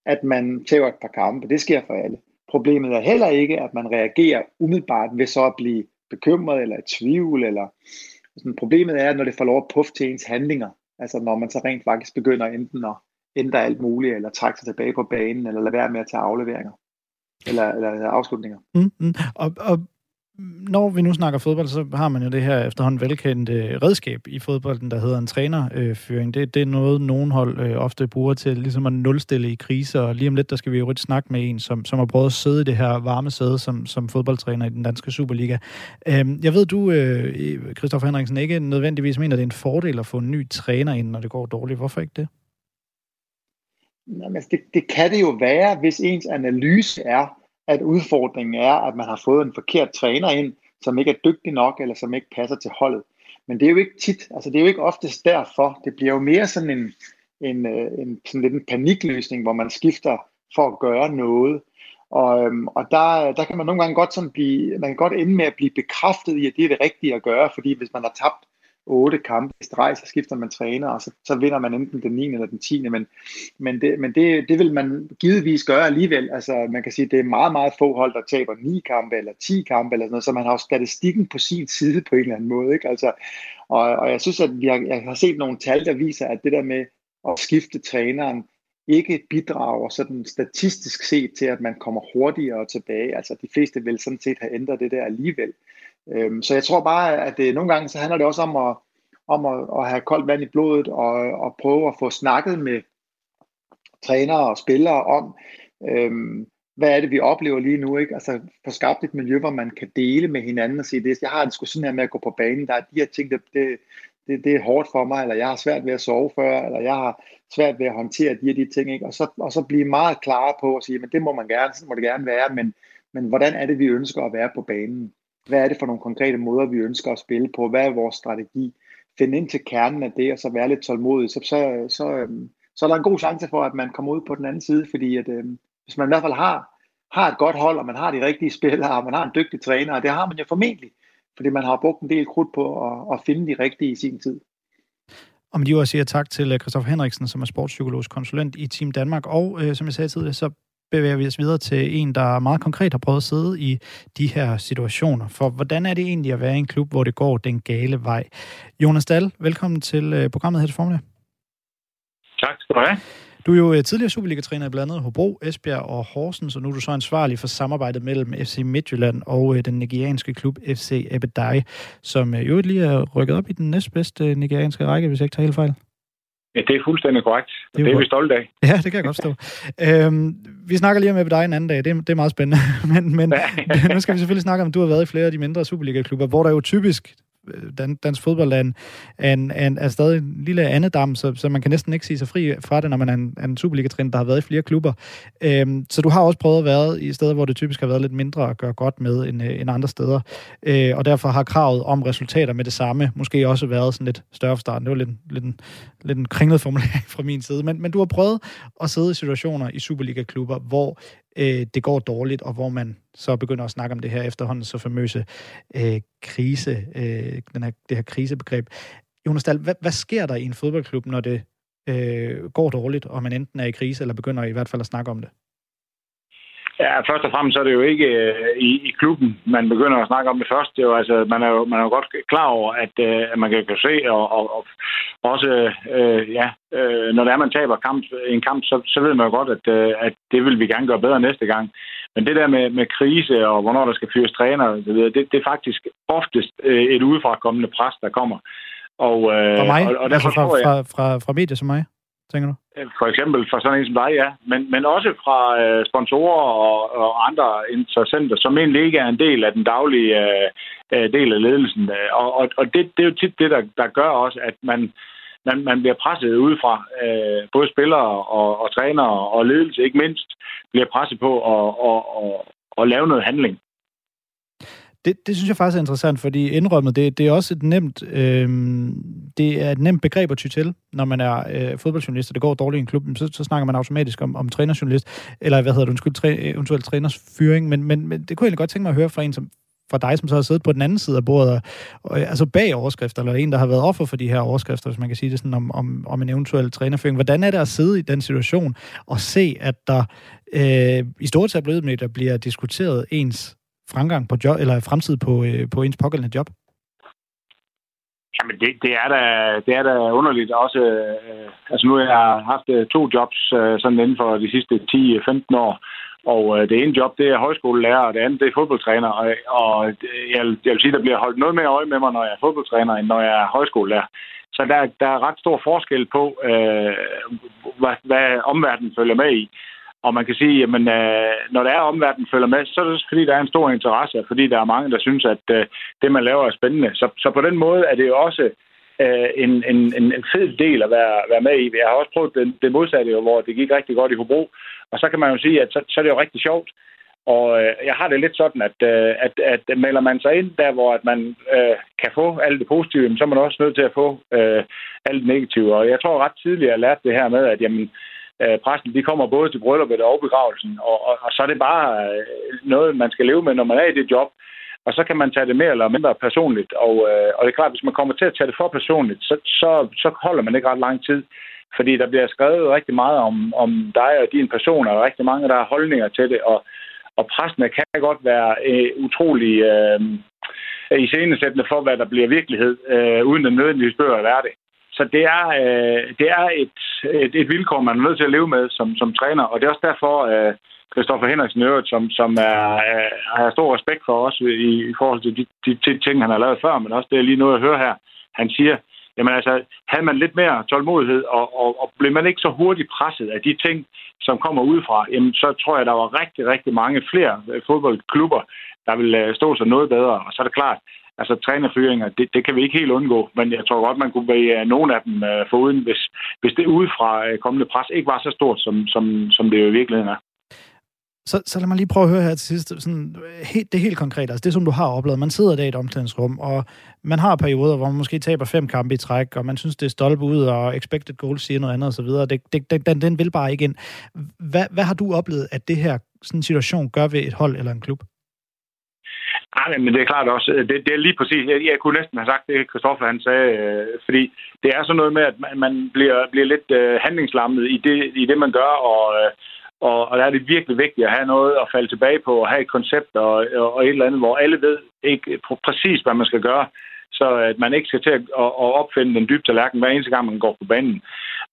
at man tæver et par kampe. Det sker for alle. Problemet er heller ikke, at man reagerer umiddelbart ved så at blive bekymret eller i tvivl. Eller, sådan, problemet er, når det får lov at puffe til ens handlinger. Altså når man så rent faktisk begynder enten at ændre alt muligt, eller trække sig tilbage på banen, eller lade være med at tage afleveringer. Eller, eller afslutninger. Mm, mm. Og, og når vi nu snakker fodbold, så har man jo det her efterhånden velkendte redskab i fodbolden, der hedder en trænerføring. Det, det er noget, nogen hold øh, ofte bruger til ligesom at nulstille i kriser, og lige om lidt, der skal vi jo rigtig snakke med en, som, som har prøvet at sidde i det her varme sæde som, som fodboldtræner i den danske Superliga. Øhm, jeg ved, du, øh, Christoffer Henriksen, ikke nødvendigvis mener, at det er en fordel at få en ny træner ind, når det går dårligt. Hvorfor ikke det? Jamen, det, det kan det jo være, hvis ens analyse er, at udfordringen er, at man har fået en forkert træner ind, som ikke er dygtig nok, eller som ikke passer til holdet. Men det er jo ikke tit, altså det er jo ikke oftest derfor. Det bliver jo mere sådan en, en, øh, en, sådan lidt en panikløsning, hvor man skifter for at gøre noget. Og, øhm, og der, der kan man nogle gange godt sådan blive, man kan godt ende med at blive bekræftet i, at det er det rigtige at gøre, fordi hvis man har tabt otte kampe i streg, så skifter man træner, og så, så vinder man enten den 9. eller den 10. Men, men, det, men det, det vil man givetvis gøre alligevel. Altså, man kan sige, det er meget, meget få hold, der taber 9 kampe eller 10 kampe, eller sådan noget, så man har jo statistikken på sin side på en eller anden måde. Ikke? Altså, og, og jeg synes, at vi har, jeg har set nogle tal, der viser, at det der med at skifte træneren, ikke bidrager sådan statistisk set til, at man kommer hurtigere tilbage. Altså de fleste vil sådan set have ændret det der alligevel. Øhm, så jeg tror bare, at det, nogle gange så handler det også om at, om at, at have koldt vand i blodet og, og prøve at få snakket med trænere og spillere om, øhm, hvad er det, vi oplever lige nu, ikke? Altså, få skabt et miljø, hvor man kan dele med hinanden og sige, det, jeg har det sgu sådan her med at gå på banen, der er de her ting, der, det, det, det er hårdt for mig, eller jeg har svært ved at sove før, eller jeg har svært ved at håndtere de her de ting, ikke? Og, så, og så blive meget klar på at sige, men det må man gerne, så må det gerne være, men, men hvordan er det, vi ønsker at være på banen? Hvad er det for nogle konkrete måder, vi ønsker at spille på? Hvad er vores strategi? Finde ind til kernen af det, og så være lidt tålmodig. Så, så, så, øhm, så er der en god chance for, at man kommer ud på den anden side, fordi at, øhm, hvis man i hvert fald har, har et godt hold, og man har de rigtige spillere, og man har en dygtig træner, og det har man jo formentlig, fordi man har brugt en del krudt på at, at finde de rigtige i sin tid. Og med de ord siger tak til øh, Christoffer Henriksen, som er sportspsykologisk konsulent i Team Danmark, og øh, som jeg sagde tidligere, så bevæger vi os videre til en, der meget konkret har prøvet at sidde i de her situationer. For hvordan er det egentlig at være i en klub, hvor det går den gale vej? Jonas Dahl, velkommen til øh, programmet her til Formel. Tak skal du have. Du er jo øh, tidligere Superliga-træner i blandt andet Hobro, Esbjerg og Horsens, og nu er du så ansvarlig for samarbejdet mellem FC Midtjylland og øh, den nigerianske klub FC Ebedei, som jo lige er rykket op i den næstbedste nigerianske række, hvis jeg ikke tager helt fejl. Ja, det er fuldstændig korrekt. Det er, det er vi stolte af. Ja, det kan jeg godt stå. øhm, vi snakker lige om dig en anden dag. Det er, det er meget spændende. [LAUGHS] men men nu skal vi selvfølgelig snakke om, at du har været i flere af de mindre Superliga-klubber, hvor der jo typisk dan, dansk fodboldland er, en, er, en, er, stadig en lille andedam, så, så man kan næsten ikke sige sig fri fra det, når man er en, en Superliga-trin, der har været i flere klubber. Øhm, så du har også prøvet at være i steder, hvor det typisk har været lidt mindre at gøre godt med end, øh, end andre steder. Øh, og derfor har kravet om resultater med det samme måske også været sådan lidt større for starten. Det var lidt, lidt, en, lidt en kringlet formulering [LAUGHS] fra min side. Men, men du har prøvet at sidde i situationer i Superliga-klubber, hvor øh, det går dårligt, og hvor man så begynder at snakke om det her efterhånden så famøse øh, krise, øh, den her, det her krisebegreb. Jonas Dahl, hvad, hvad sker der i en fodboldklub, når det øh, går dårligt, og man enten er i krise, eller begynder i hvert fald at snakke om det? Ja, først og fremmest så er det jo ikke øh, i, i klubben, man begynder at snakke om det først. Det er jo, altså, man, er jo, man er jo godt klar over, at, øh, at man kan, kan se, og, og, og også, øh, ja, øh, når det er, man taber kamp, en kamp, så, så ved man jo godt, at, øh, at det vil vi gerne gøre bedre næste gang. Men det der med, med krise og hvornår der skal fyres træner, det, det, det er faktisk oftest øh, et udefrakommende pres, der kommer. Og, øh, fra mig? Og, og derfor altså fra, jeg, fra, fra, fra medier som mig? Tænker du? Øh, for eksempel fra sådan en som dig, ja. Men, men også fra øh, sponsorer og, og andre interessenter, som egentlig ikke er en del af den daglige øh, øh del af ledelsen. Øh, og, og, og det, det er jo tit det, der, der gør også, at man, man, man bliver presset udefra. Øh, både spillere og, og trænere og ledelse, ikke mindst, bliver presset på at, at, at, at lave noget handling. Det, det synes jeg faktisk er interessant, fordi indrømmet, det, det er også et nemt, øh, det er et nemt begreb at ty til, når man er øh, fodboldjournalist, og det går dårligt i en klub, så, så snakker man automatisk om, om trænerjournalist, eller hvad hedder det, undskyld, træ, eventuelt træners fyring, men, men, men det kunne jeg egentlig godt tænke mig at høre fra en, som, fra dig, som så har siddet på den anden side af bordet, og, og, altså bag overskrifter, eller en, der har været offer for de her overskrifter, hvis man kan sige det sådan, om, om, om en eventuel trænerføring. Hvordan er det at sidde i den situation og se, at der øh, i store der bliver diskuteret ens fremgang på job, eller fremtid på, øh, på ens pågældende job? Jamen, det, det, er da, det er da underligt også. Øh, altså, nu har jeg haft øh, to jobs øh, sådan inden for de sidste 10-15 år. Og øh, det ene job, det er højskolelærer, og det andet, det er fodboldtræner. Og, og jeg, jeg vil sige, der bliver holdt noget mere øje med mig, når jeg er fodboldtræner, end når jeg er højskolelærer. Så der, der er ret stor forskel på, øh, hvad, hvad omverdenen følger med i. Og man kan sige, at øh, når der er omverdenen følger med, så er det fordi, der er en stor interesse, fordi der er mange, der synes, at øh, det, man laver, er spændende. Så, så på den måde er det jo også øh, en, en, en fed del at være, være med i. Jeg har også prøvet det, det modsatte, jo, hvor det gik rigtig godt i Hobro. Og så kan man jo sige, at så, så er det jo rigtig sjovt. Og øh, jeg har det lidt sådan, at, øh, at, at melder man sig ind der, hvor at man øh, kan få alt det positive, så er man også nødt til at få øh, alt det negative. Og jeg tror ret tidligt, at jeg lærte det her med, at jamen, øh, Øh, præsten, de kommer både til brylluppet og begravelsen, og, og, og så er det bare øh, noget, man skal leve med, når man er i det job. Og så kan man tage det mere eller mindre personligt. Og, øh, og det er klart, hvis man kommer til at tage det for personligt, så, så, så holder man ikke ret lang tid. Fordi der bliver skrevet rigtig meget om, om dig og din person, og rigtig mange, der har holdninger til det. Og, og præsten kan godt være øh, utrolig øh, øh iscenesættende for, hvad der bliver virkelighed, øh, uden den nødvendigvis bør at være det. Så det er, øh, det er et, et, et vilkår, man er nødt til at leve med som, som træner, og det er også derfor, øh, Christoffer Henriksen øvrigt, som, som er, øh, har stor respekt for os i, i forhold til de, de, de ting, han har lavet før, men også det er lige noget at høre her. Han siger, jamen altså, havde man lidt mere tålmodighed, og, og, og blev man ikke så hurtigt presset af de ting, som kommer udefra, jamen så tror jeg, der var rigtig, rigtig mange flere fodboldklubber, der ville øh, stå sig noget bedre. Og så er det klart, altså trænerfyringer, det, det kan vi ikke helt undgå, men jeg tror godt, man kunne være nogle af dem øh, foruden, hvis, hvis det udefra øh, kommende pres ikke var så stort, som, som, som det jo i virkeligheden er. Så, så lad mig lige prøve at høre her til sidst. Sådan, øh, helt, det helt konkret, altså det som du har oplevet. Man sidder der i et omklædningsrum, og man har perioder, hvor man måske taber fem kampe i træk, og man synes, det er stolpe ud, og expected goals siger noget andet osv. Det, det, den, den vil bare ikke ind. Hvad, hvad har du oplevet, at det her sådan en situation gør ved et hold eller en klub? Ah, Nej, men det er klart også, øh, det, det er lige præcis, jeg, jeg kunne næsten have sagt det, Christoffer han sagde, øh, fordi det er sådan noget med, at man, man bliver, bliver lidt øh, handlingslammet i det, i det, man gør, og, øh, og, og der er det virkelig vigtigt at have noget at falde tilbage på, og have et koncept og, og, og et eller andet, hvor alle ved ikke præcis, hvad man skal gøre, så at man ikke skal til at, at, at opfinde den dybe tallerken hver eneste gang, man går på banen.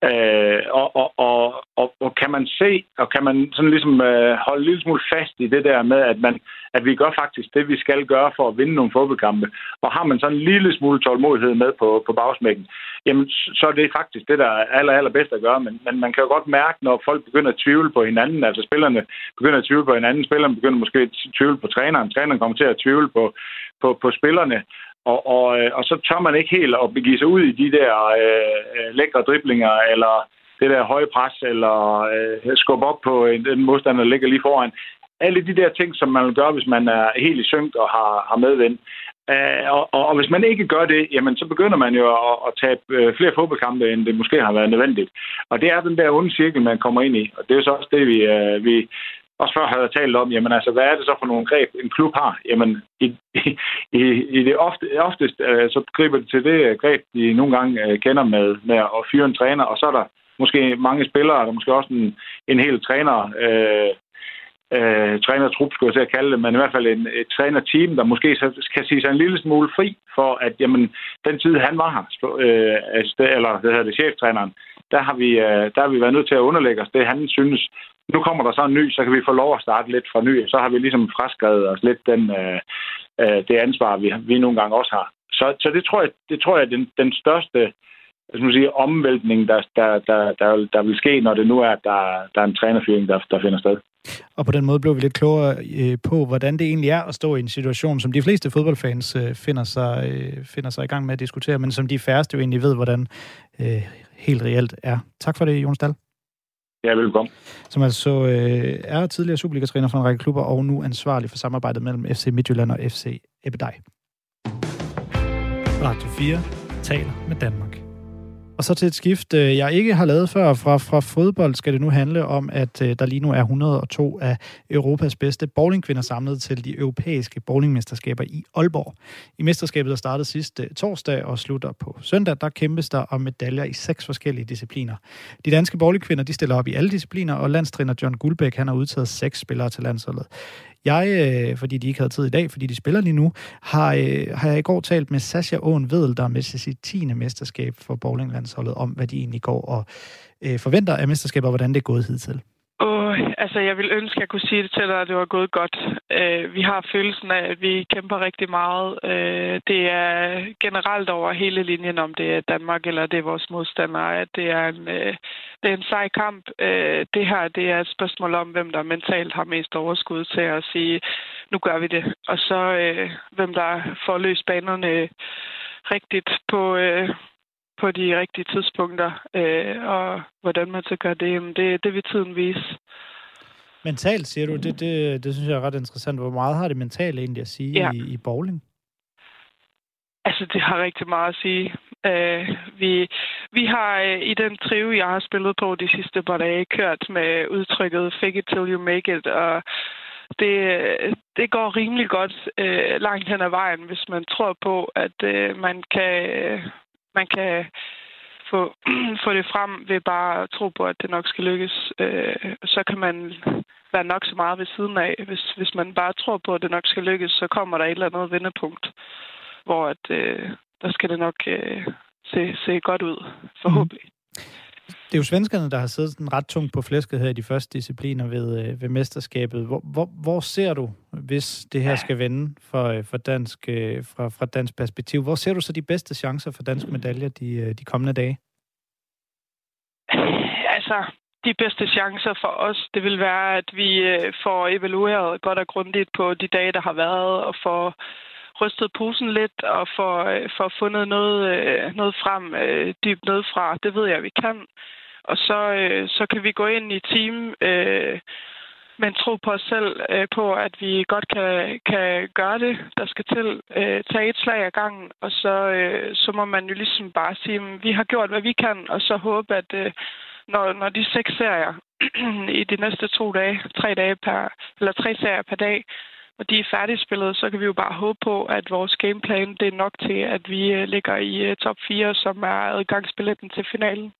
Øh, og, og, og, og, og kan man se, og kan man sådan ligesom øh, holde en lille smule fast i det der med, at, man, at vi gør faktisk det, vi skal gøre for at vinde nogle fodboldkampe, og har man sådan en lille smule tålmodighed med på, på bagsmækken, jamen så er det faktisk det, der er aller, aller bedst at gøre. Men, men man kan jo godt mærke, når folk begynder at tvivle på hinanden, altså spillerne begynder at tvivle på hinanden, spillerne begynder måske at tvivle på træneren, træneren kommer til at tvivle på, på, på spillerne, og, og, øh, og så tør man ikke helt at begive sig ud i de der øh, øh, lækre driblinger, eller det der høje pres, eller øh, skubbe op på en, en modstander, der ligger lige foran. Alle de der ting, som man vil gøre, hvis man er helt i synk og har, har medvind. Øh, og, og, og hvis man ikke gør det, jamen så begynder man jo at, at tabe øh, flere fodboldkampe, end det måske har været nødvendigt. Og det er den der onde cirkel, man kommer ind i. Og det er så også det, vi, øh, vi, også før havde jeg talt om, jamen altså, hvad er det så for nogle greb, en klub har? Jamen, i, i, i det ofte, oftest, øh, så griber det til det greb, de nogle gange øh, kender med, med at fyre en træner, og så er der måske mange spillere, der måske også en, en hel træner, øh, øh, trænertrup, skulle jeg til at kalde det, men i hvert fald en, et trænerteam, der måske så kan sige sig en lille smule fri for, at jamen, den tid, han var her, øh, altså, eller det hedder det, cheftræneren, der har, vi, øh, der har vi været nødt til at underlægge os det, han synes, nu kommer der så en ny, så kan vi få lov at starte lidt fra ny. Så har vi ligesom fraskrevet os lidt den, øh, øh, det ansvar, vi, vi nogle gange også har. Så, så det tror jeg, det tror jeg er den, den største jeg sige, omvæltning, der, der, der, der, der vil ske, når det nu er, at der, der er en trænerfyring, der, der finder sted. Og på den måde blev vi lidt klogere øh, på, hvordan det egentlig er at stå i en situation, som de fleste fodboldfans øh, finder, sig, øh, finder sig i gang med at diskutere, men som de færreste jo egentlig ved, hvordan øh, helt reelt er. Tak for det, Jonas Dahl. Ja, velkommen. Som altså øh, er tidligere Superliga-træner for en række klubber, og nu ansvarlig for samarbejdet mellem FC Midtjylland og FC Ebedej. Radio 4 taler med Danmark. Og så til et skift, øh, jeg ikke har lavet før. Fra, fra fodbold skal det nu handle om, at øh, der lige nu er 102 af Europas bedste bowlingkvinder samlet til de europæiske bowlingmesterskaber i Aalborg. I mesterskabet, der startede sidste øh, torsdag og slutter på søndag, der kæmpes der om medaljer i seks forskellige discipliner. De danske bowlingkvinder, de stiller op i alle discipliner, og landstræner John Guldbæk, han har udtaget seks spillere til landsholdet. Jeg, øh, fordi de ikke havde tid i dag, fordi de spiller lige nu, har, øh, har jeg i går talt med Sasha Åen Vedel, der er med til sit 10. mesterskab for bowlinglandsholdet, om hvad de egentlig går og øh, forventer af mesterskabet, og hvordan det er gået hidtil. Altså, jeg vil ønske, at jeg kunne sige det til dig, at det var gået godt. Øh, vi har følelsen af, at vi kæmper rigtig meget. Øh, det er generelt over hele linjen, om det er Danmark eller det er vores modstandere, at det er en, øh, det er en sej kamp. Øh, det her det er et spørgsmål om, hvem der mentalt har mest overskud til at sige, nu gør vi det. Og så øh, hvem der får løst banerne rigtigt på, øh, på de rigtige tidspunkter, øh, og hvordan man så gør det, det, det vil tiden vise. Mentalt, siger du, det, det, det synes jeg er ret interessant. Hvor meget har det mentale egentlig at sige ja. i, i bowling? Altså, det har rigtig meget at sige. Uh, vi, vi har uh, i den trive, jeg har spillet på de sidste par dage, kørt med udtrykket fake it till you make it, og det, det går rimelig godt uh, langt hen ad vejen, hvis man tror på, at uh, man kan man kan få, [CLEARS THROAT] få det frem ved bare at tro på, at det nok skal lykkes. Øh, så kan man være nok så meget ved siden af. Hvis, hvis man bare tror på, at det nok skal lykkes, så kommer der et eller andet vendepunkt, hvor at, øh, der skal det nok øh, se, se godt ud, forhåbentlig. Mm. Det er jo svenskerne, der har siddet sådan ret tungt på flæsket her i de første discipliner ved, øh, ved mesterskabet. Hvor, hvor, hvor ser du, hvis det her skal vende for, øh, for dansk, øh, fra, fra dansk perspektiv, hvor ser du så de bedste chancer for dansk medaljer de, de kommende dage? Altså, de bedste chancer for os, det vil være, at vi får evalueret godt og grundigt på de dage, der har været, og får rystet posen lidt og får, øh, får fundet noget, øh, noget frem øh, dybt ned fra. Det ved jeg, vi kan. Og så, så kan vi gå ind i team øh, men tro på os selv, øh, på at vi godt kan, kan gøre det, der skal til. Øh, tage et slag ad gangen, og så, øh, så må man jo ligesom bare sige, at vi har gjort, hvad vi kan, og så håbe, at øh, når, når de seks serier [CLEARS THROAT] i de næste to dage, tre dage per, eller tre serier per dag, og de er færdigspillet, så kan vi jo bare håbe på, at vores gameplan det er nok til, at vi øh, ligger i øh, top 4, som er adgangsbilletten til finalen.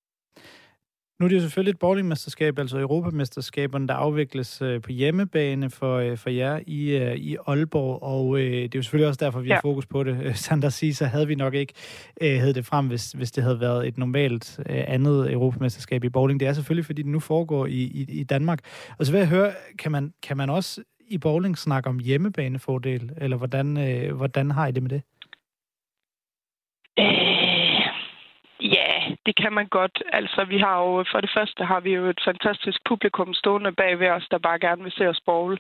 Nu er det jo selvfølgelig et bowlingmesterskab, altså Europamesterskaberne, der afvikles øh, på hjemmebane for, for jer i, i Aalborg, og det er jo selvfølgelig også derfor, vi ja. har fokus på det. Sander så havde vi nok ikke hed det frem, hvis, hvis det havde været et normalt andet Europamesterskab i bowling. Det er selvfølgelig, fordi det nu foregår i, i, i Danmark. Og så vil jeg høre, kan man, kan man også i bowling snakke om hjemmebanefordel, eller hvordan, øh, hvordan har I det med det? Øh, ja, det kan man godt. Altså, vi har jo, for det første har vi jo et fantastisk publikum stående bag ved os, der bare gerne vil se os bowl.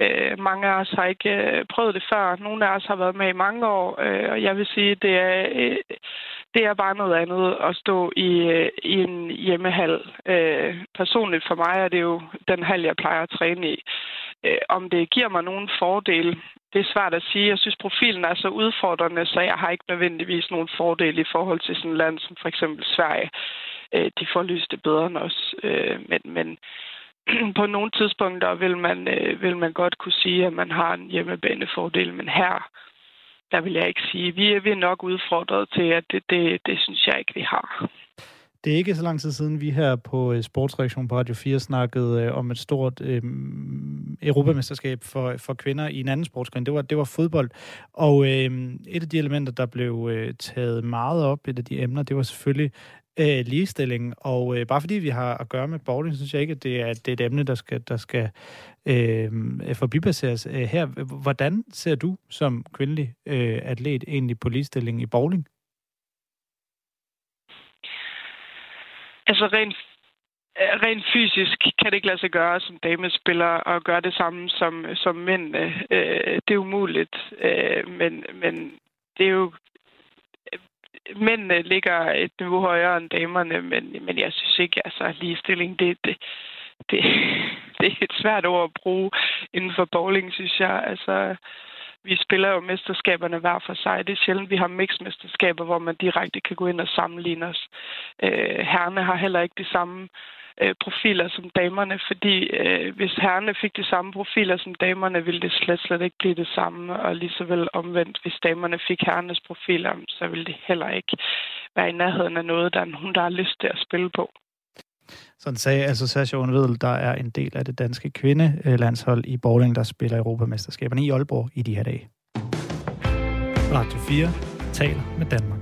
Øh, mange af os har ikke øh, prøvet det før. Nogle af os har været med i mange år, øh, og jeg vil sige, det er, øh, det er bare noget andet at stå i, øh, i en hjemmehal. Øh, personligt for mig er det jo den hal, jeg plejer at træne i. Øh, om det giver mig nogen fordele, det er svært at sige. Jeg synes, profilen er så udfordrende, så jeg har ikke nødvendigvis nogen fordele i forhold til sådan et land som for eksempel Sverige. Øh, de får lyst det bedre end os. Øh, men, men [CLEARS THROAT] på nogle tidspunkter vil man, øh, vil man godt kunne sige, at man har en hjemmebanefordel, men her, der vil jeg ikke sige. Vi er, vi er nok udfordret til, at det, det, det synes jeg ikke, vi har. Det er ikke så lang tid siden, vi her på øh, Sportsreaktion på Radio 4 snakkede øh, om et stort øh, europamesterskab for, for kvinder i en anden sportsgren. Det var, det var fodbold. Og øh, et af de elementer, der blev øh, taget meget op, et af de emner, det var selvfølgelig øh, ligestilling. Og øh, bare fordi vi har at gøre med bowling, så synes jeg ikke, at det er, det er et emne, der skal, der skal øh, forbipasseres øh, her. Hvordan ser du som kvindelig øh, atlet egentlig på ligestilling i bowling? Altså rent, øh, rent fysisk kan det ikke lade sig gøre som damespiller og gøre det samme som, som mænd. Øh, det er umuligt. Øh, men, men det er jo mændene ligger et niveau højere end damerne, men, men jeg synes ikke, altså ligestilling, det, det, det, [LAUGHS] det er et svært ord at bruge inden for bowling, synes jeg. Altså, vi spiller jo mesterskaberne hver for sig. Det er sjældent, vi har mixmesterskaber, hvor man direkte kan gå ind og sammenligne os. Øh, herrene har heller ikke de samme øh, Øh, profiler som damerne, fordi øh, hvis herrene fik de samme profiler som damerne, ville det slet, slet ikke blive det samme, og lige så vel omvendt, hvis damerne fik herrenes profiler, så ville det heller ikke være i nærheden af noget, der er nogen, der har lyst til at spille på. Sådan sagde altså Sascha Vedel, der er en del af det danske kvindelandshold i bowling, der spiller Europamesterskaberne i Aalborg i de her dage. Radio 4 taler med Danmark.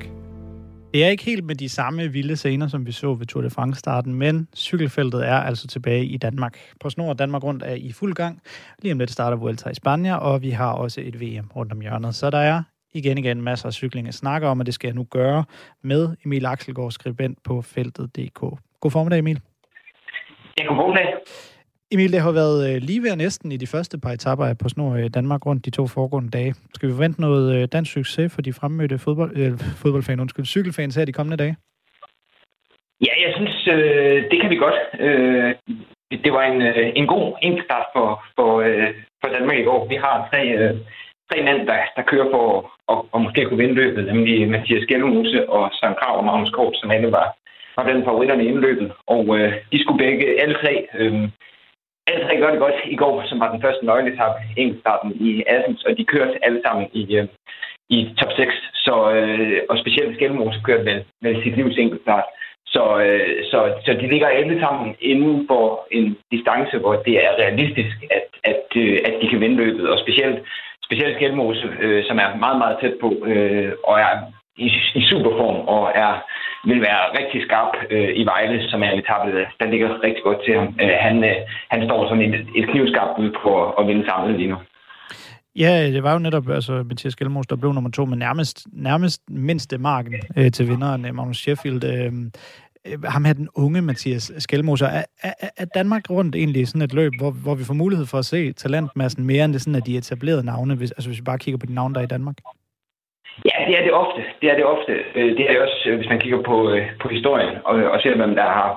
Det er ikke helt med de samme vilde scener, som vi så ved Tour de France-starten, men cykelfeltet er altså tilbage i Danmark. På snor Danmark rundt er i fuld gang. Lige om lidt starter Vuelta i Spanien, og vi har også et VM rundt om hjørnet. Så der er igen igen masser af cykling at snakke om, og det skal jeg nu gøre med Emil Axelgaard, skribent på feltet.dk. God formiddag, Emil. Ja, god formiddag. Emil, det har været øh, lige ved næsten i de første par etapper på Snor øh, Danmark rundt de to foregående dage. Skal vi forvente noget øh, dansk succes for de fremmødte fodbold, øh, fodboldfans, undskyld, cykelfans her de kommende dage? Ja, jeg synes, øh, det kan vi godt. Øh, det var en, øh, en god indstart for, for, øh, for Danmark i går. Vi har tre, øh, tre mænd, der, der kører for at, og måske kunne vinde løbet, nemlig Mathias Gjellemose og Søren Krav og Magnus Kort, som alle var, var den favoritterne i indløbet. Og øh, de skulle begge, alle tre, øh, Altså, alle tre gør det godt i går, som var den første nøgletap enkeltstarten i Athens, og de kørte alle sammen i, øh, i top 6. Så, øh, og specielt Skelmose kørte vel, vel sit livs enkeltstart. Så, øh, så, så de ligger alle sammen inden for en distance, hvor det er realistisk, at, at, øh, at de kan vinde løbet. Og specielt, specielt Skelmose, øh, som er meget, meget tæt på, øh, og er i, i superform og er, vil være rigtig skarp øh, i Vejle, som er en etape, der ligger rigtig godt til ham. Øh, han, øh, han står sådan et, et knivskarpt ud på at vinde samlet lige nu. Ja, det var jo netop altså, Mathias Gjelmos, der blev nummer to, med nærmest, nærmest mindste marken øh, til vinderen, øh, Magnus Sheffield. Øh, øh, ham her, den unge Mathias Skelmoser. Er, er, er Danmark rundt egentlig sådan et løb, hvor, hvor vi får mulighed for at se talentmassen mere end det sådan, at de etablerede navne, hvis, altså hvis vi bare kigger på de navne, der er i Danmark? Ja, det er det ofte. Det er det ofte. Øh, det er det også, øh, hvis man kigger på, øh, på historien og, og ser, hvem der har,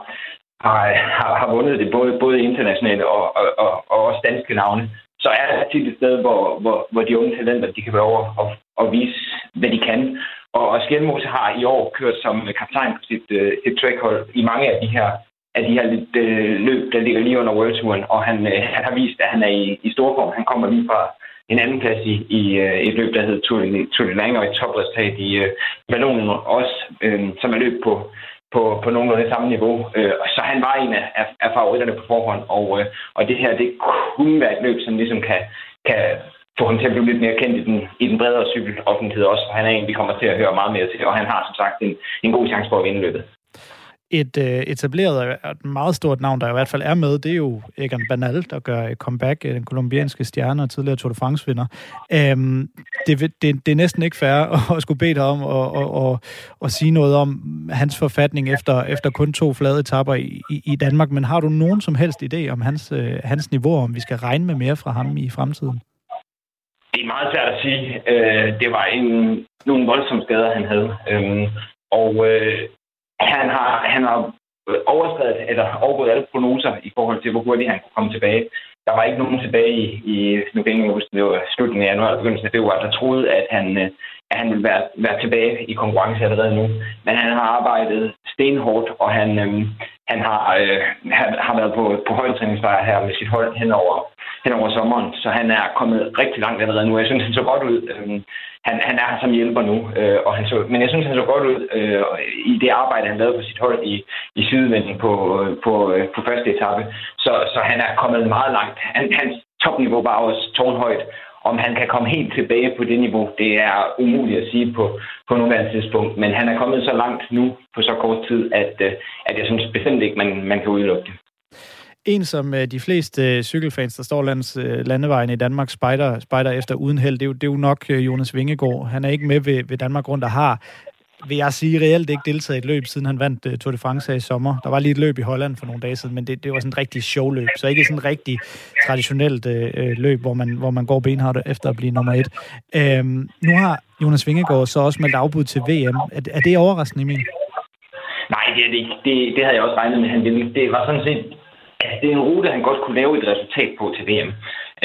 har, har, har vundet det, både, både internationale og, og, og, og også danske navne så er det tit et sted, hvor, hvor, hvor de unge talenter de kan være over og, og vise, hvad de kan. Og, og Skjelmose har i år kørt som kaptajn på sit, uh, sit trackhold i mange af de her af de her lidt, uh, løb, der ligger lige under World Touren, og han, uh, han har vist, at han er i, i stor form. Han kommer lige fra en anden plads i, i øh, et løb, der hed Tour de, Lange, og et topresultat i uh, også, øh, som er løb på på, på nogenlunde samme niveau. Øh, så han var en af, af favoritterne på forhånd, og, øh, og det her, det kunne være et løb, som ligesom kan, kan få ham til at blive lidt mere kendt i den, i den bredere cykeloffentlighed også, for han er en, vi kommer til at høre meget mere til, og han har som sagt en, en god chance for at vinde løbet et øh, etableret og et meget stort navn, der i hvert fald er med, det er jo Egan Banal, der gør comeback, øh, den kolumbianske stjerne og tidligere Tour de France-vinder. Øhm, det, det, det er næsten ikke fair [LAUGHS] at, skulle bede dig om at, at, at, at sige noget om hans forfatning efter, efter kun to flade etapper i, i, i Danmark, men har du nogen som helst idé om hans, øh, hans niveau, om vi skal regne med mere fra ham i fremtiden? Det er meget svært at sige. Øh, det var en, nogle voldsomme skader, han havde. Øhm, og øh, han har, han har overskrevet eller overgået alle prognoser i forhold til, hvor hurtigt han kunne komme tilbage. Der var ikke nogen tilbage i, i nu kan jeg huske, det var slutningen af januar og begyndelsen af februar, der troede, at han, at han ville være, være tilbage i konkurrence allerede nu. Men han har arbejdet stenhårdt, og han, øh, han har, øh, han har været på, på højdetræningslejr her med sit hold hen over, hen over sommeren, så han er kommet rigtig langt allerede nu. Jeg synes, han så godt ud. Øhm, han, han er her som hjælper nu, øh, og han så, men jeg synes, han så godt ud øh, i det arbejde, han lavede på sit hold i, i sydvenden på, øh, på, øh, på første etape. Så, så han er kommet meget langt. Han, hans topniveau var også tårnhøjt, om han kan komme helt tilbage på det niveau, det er umuligt at sige på, på nuværende tidspunkt. Men han er kommet så langt nu på så kort tid, at, øh, at jeg synes bestemt ikke, man, man kan udelukke det. En, som øh, de fleste øh, cykelfans, der står lands landevejen i Danmark, spejder, spejder efter uden held, det er, jo, det er jo nok Jonas Vingegaard. Han er ikke med ved, ved Danmark rundt og har vil jeg sige, reelt ikke deltaget i et løb, siden han vandt uh, Tour de France i sommer. Der var lige et løb i Holland for nogle dage siden, men det, det var sådan et rigtigt showløb, så ikke sådan et rigtig traditionelt uh, løb, hvor man, hvor man går benhardt efter at blive nummer et. Uh, nu har Jonas Vingegaard så også meldt afbud til VM. Er, er det overraskende, Emil? Nej, det er det ikke. Det, det havde jeg også regnet med, han ville. Det var sådan set altså, det er en rute, han godt kunne lave et resultat på til VM.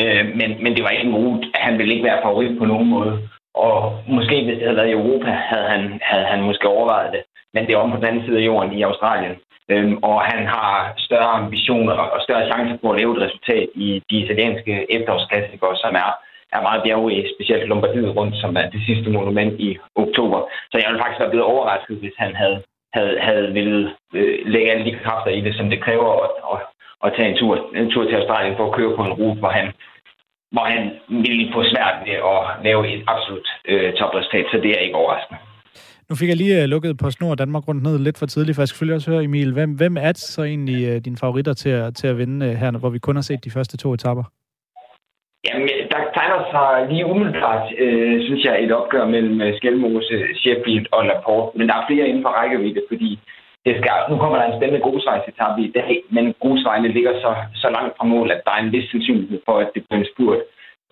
Øh, men, men det var ikke en rute, han ville ikke være favorit på nogen måde. Og måske hvis det havde været i Europa, havde han, havde han måske overvejet det. Men det er om på den anden side af jorden i Australien. Øhm, og han har større ambitioner og større chancer på at lave et resultat i de italienske efterårsklassikere, som er, er meget bjerge specielt Lombardiet rundt, som er det sidste monument i oktober. Så jeg ville faktisk være blevet overrasket, hvis han havde, havde, havde ville øh, lægge alle de kræfter i det, som det kræver at, at, at tage en tur, en tur til Australien for at køre på en rute, hvor han hvor han ville få svært ved at lave et absolut øh, topresultat, så det er ikke overraskende. Nu fik jeg lige uh, lukket på Snor Danmark rundt ned lidt for tidligt, for jeg skal selvfølgelig også høre, Emil, hvem, hvem er så egentlig uh, dine favoritter til at, til at vinde uh, her, hvor vi kun har set de første to etapper? Jamen, der tegner sig lige umiddelbart, øh, synes jeg, et opgør mellem Skelmose, Sheffield og Laporte. Men der er flere inden for rækkevidde, fordi det skal, nu kommer der en spændende grusvejsetappe i dag, men grusvejene ligger så, så langt fra mål, at der er en vis sandsynlighed for, at det bliver en spurt.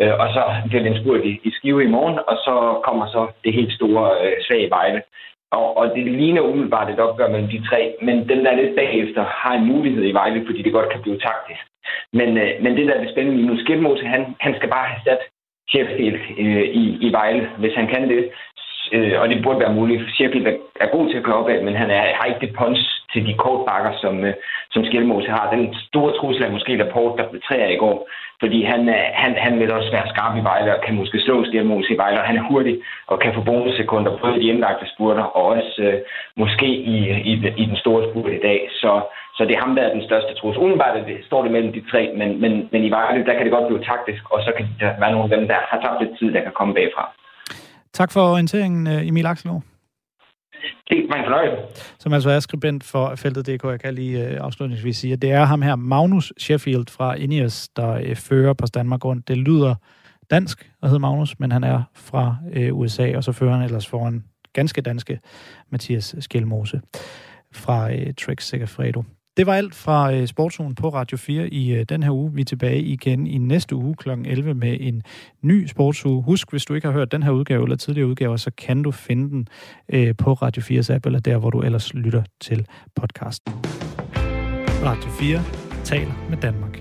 Øh, og så bliver det en spurt i, i Skive i morgen, og så kommer så det helt store øh, svage Vejle. Og, og det ligner umiddelbart et opgør mellem de tre, men den der lidt bagefter har en mulighed i Vejle, fordi det godt kan blive taktisk. Men, øh, men det der er det spændende lige nu, Skidmose, han, han skal bare have sat Sheffield øh, i, i Vejle. Hvis han kan det, øh, og det burde være muligt. Sheffield er god til at køre opad, men han er, har ikke det punch til de kortbakker, som, øh, som Skelmose har. Den store trussel er måske Laporte, der blev træer i går, fordi han, øh, han, han vil også være skarp i Vejle og kan måske slå Skelmose i Vejle, og han er hurtig og kan få bonussekunder på de indlagte spurter, og også øh, måske i, i, i den store spurt i dag. Så, så det er ham, der er den største trussel. Udenbart det, står det mellem de tre, men, men, men i Vejle, der kan det godt blive taktisk, og så kan der være nogle af dem, der har tabt lidt tid, der kan komme bagfra. Tak for orienteringen, øh, Emil Axelgaard. Det var en fornøjelse. Som altså er skribent for Feltet.dk. Jeg kan lige øh, afslutningsvis sige, at det er ham her, Magnus Sheffield fra Ineos, der øh, fører på Danmark rundt. Det lyder dansk og hedder Magnus, men han er fra øh, USA, og så fører han ellers foran ganske danske Mathias Skelmose fra øh, Trek Segafredo. Det var alt fra Sportszonen Sportsugen på Radio 4 i øh, den her uge. Vi er tilbage igen i næste uge kl. 11 med en ny sportsuge. Husk, hvis du ikke har hørt den her udgave eller tidligere udgaver, så kan du finde den øh, på Radio 4's app, eller der, hvor du ellers lytter til podcasten. Radio 4 taler med Danmark.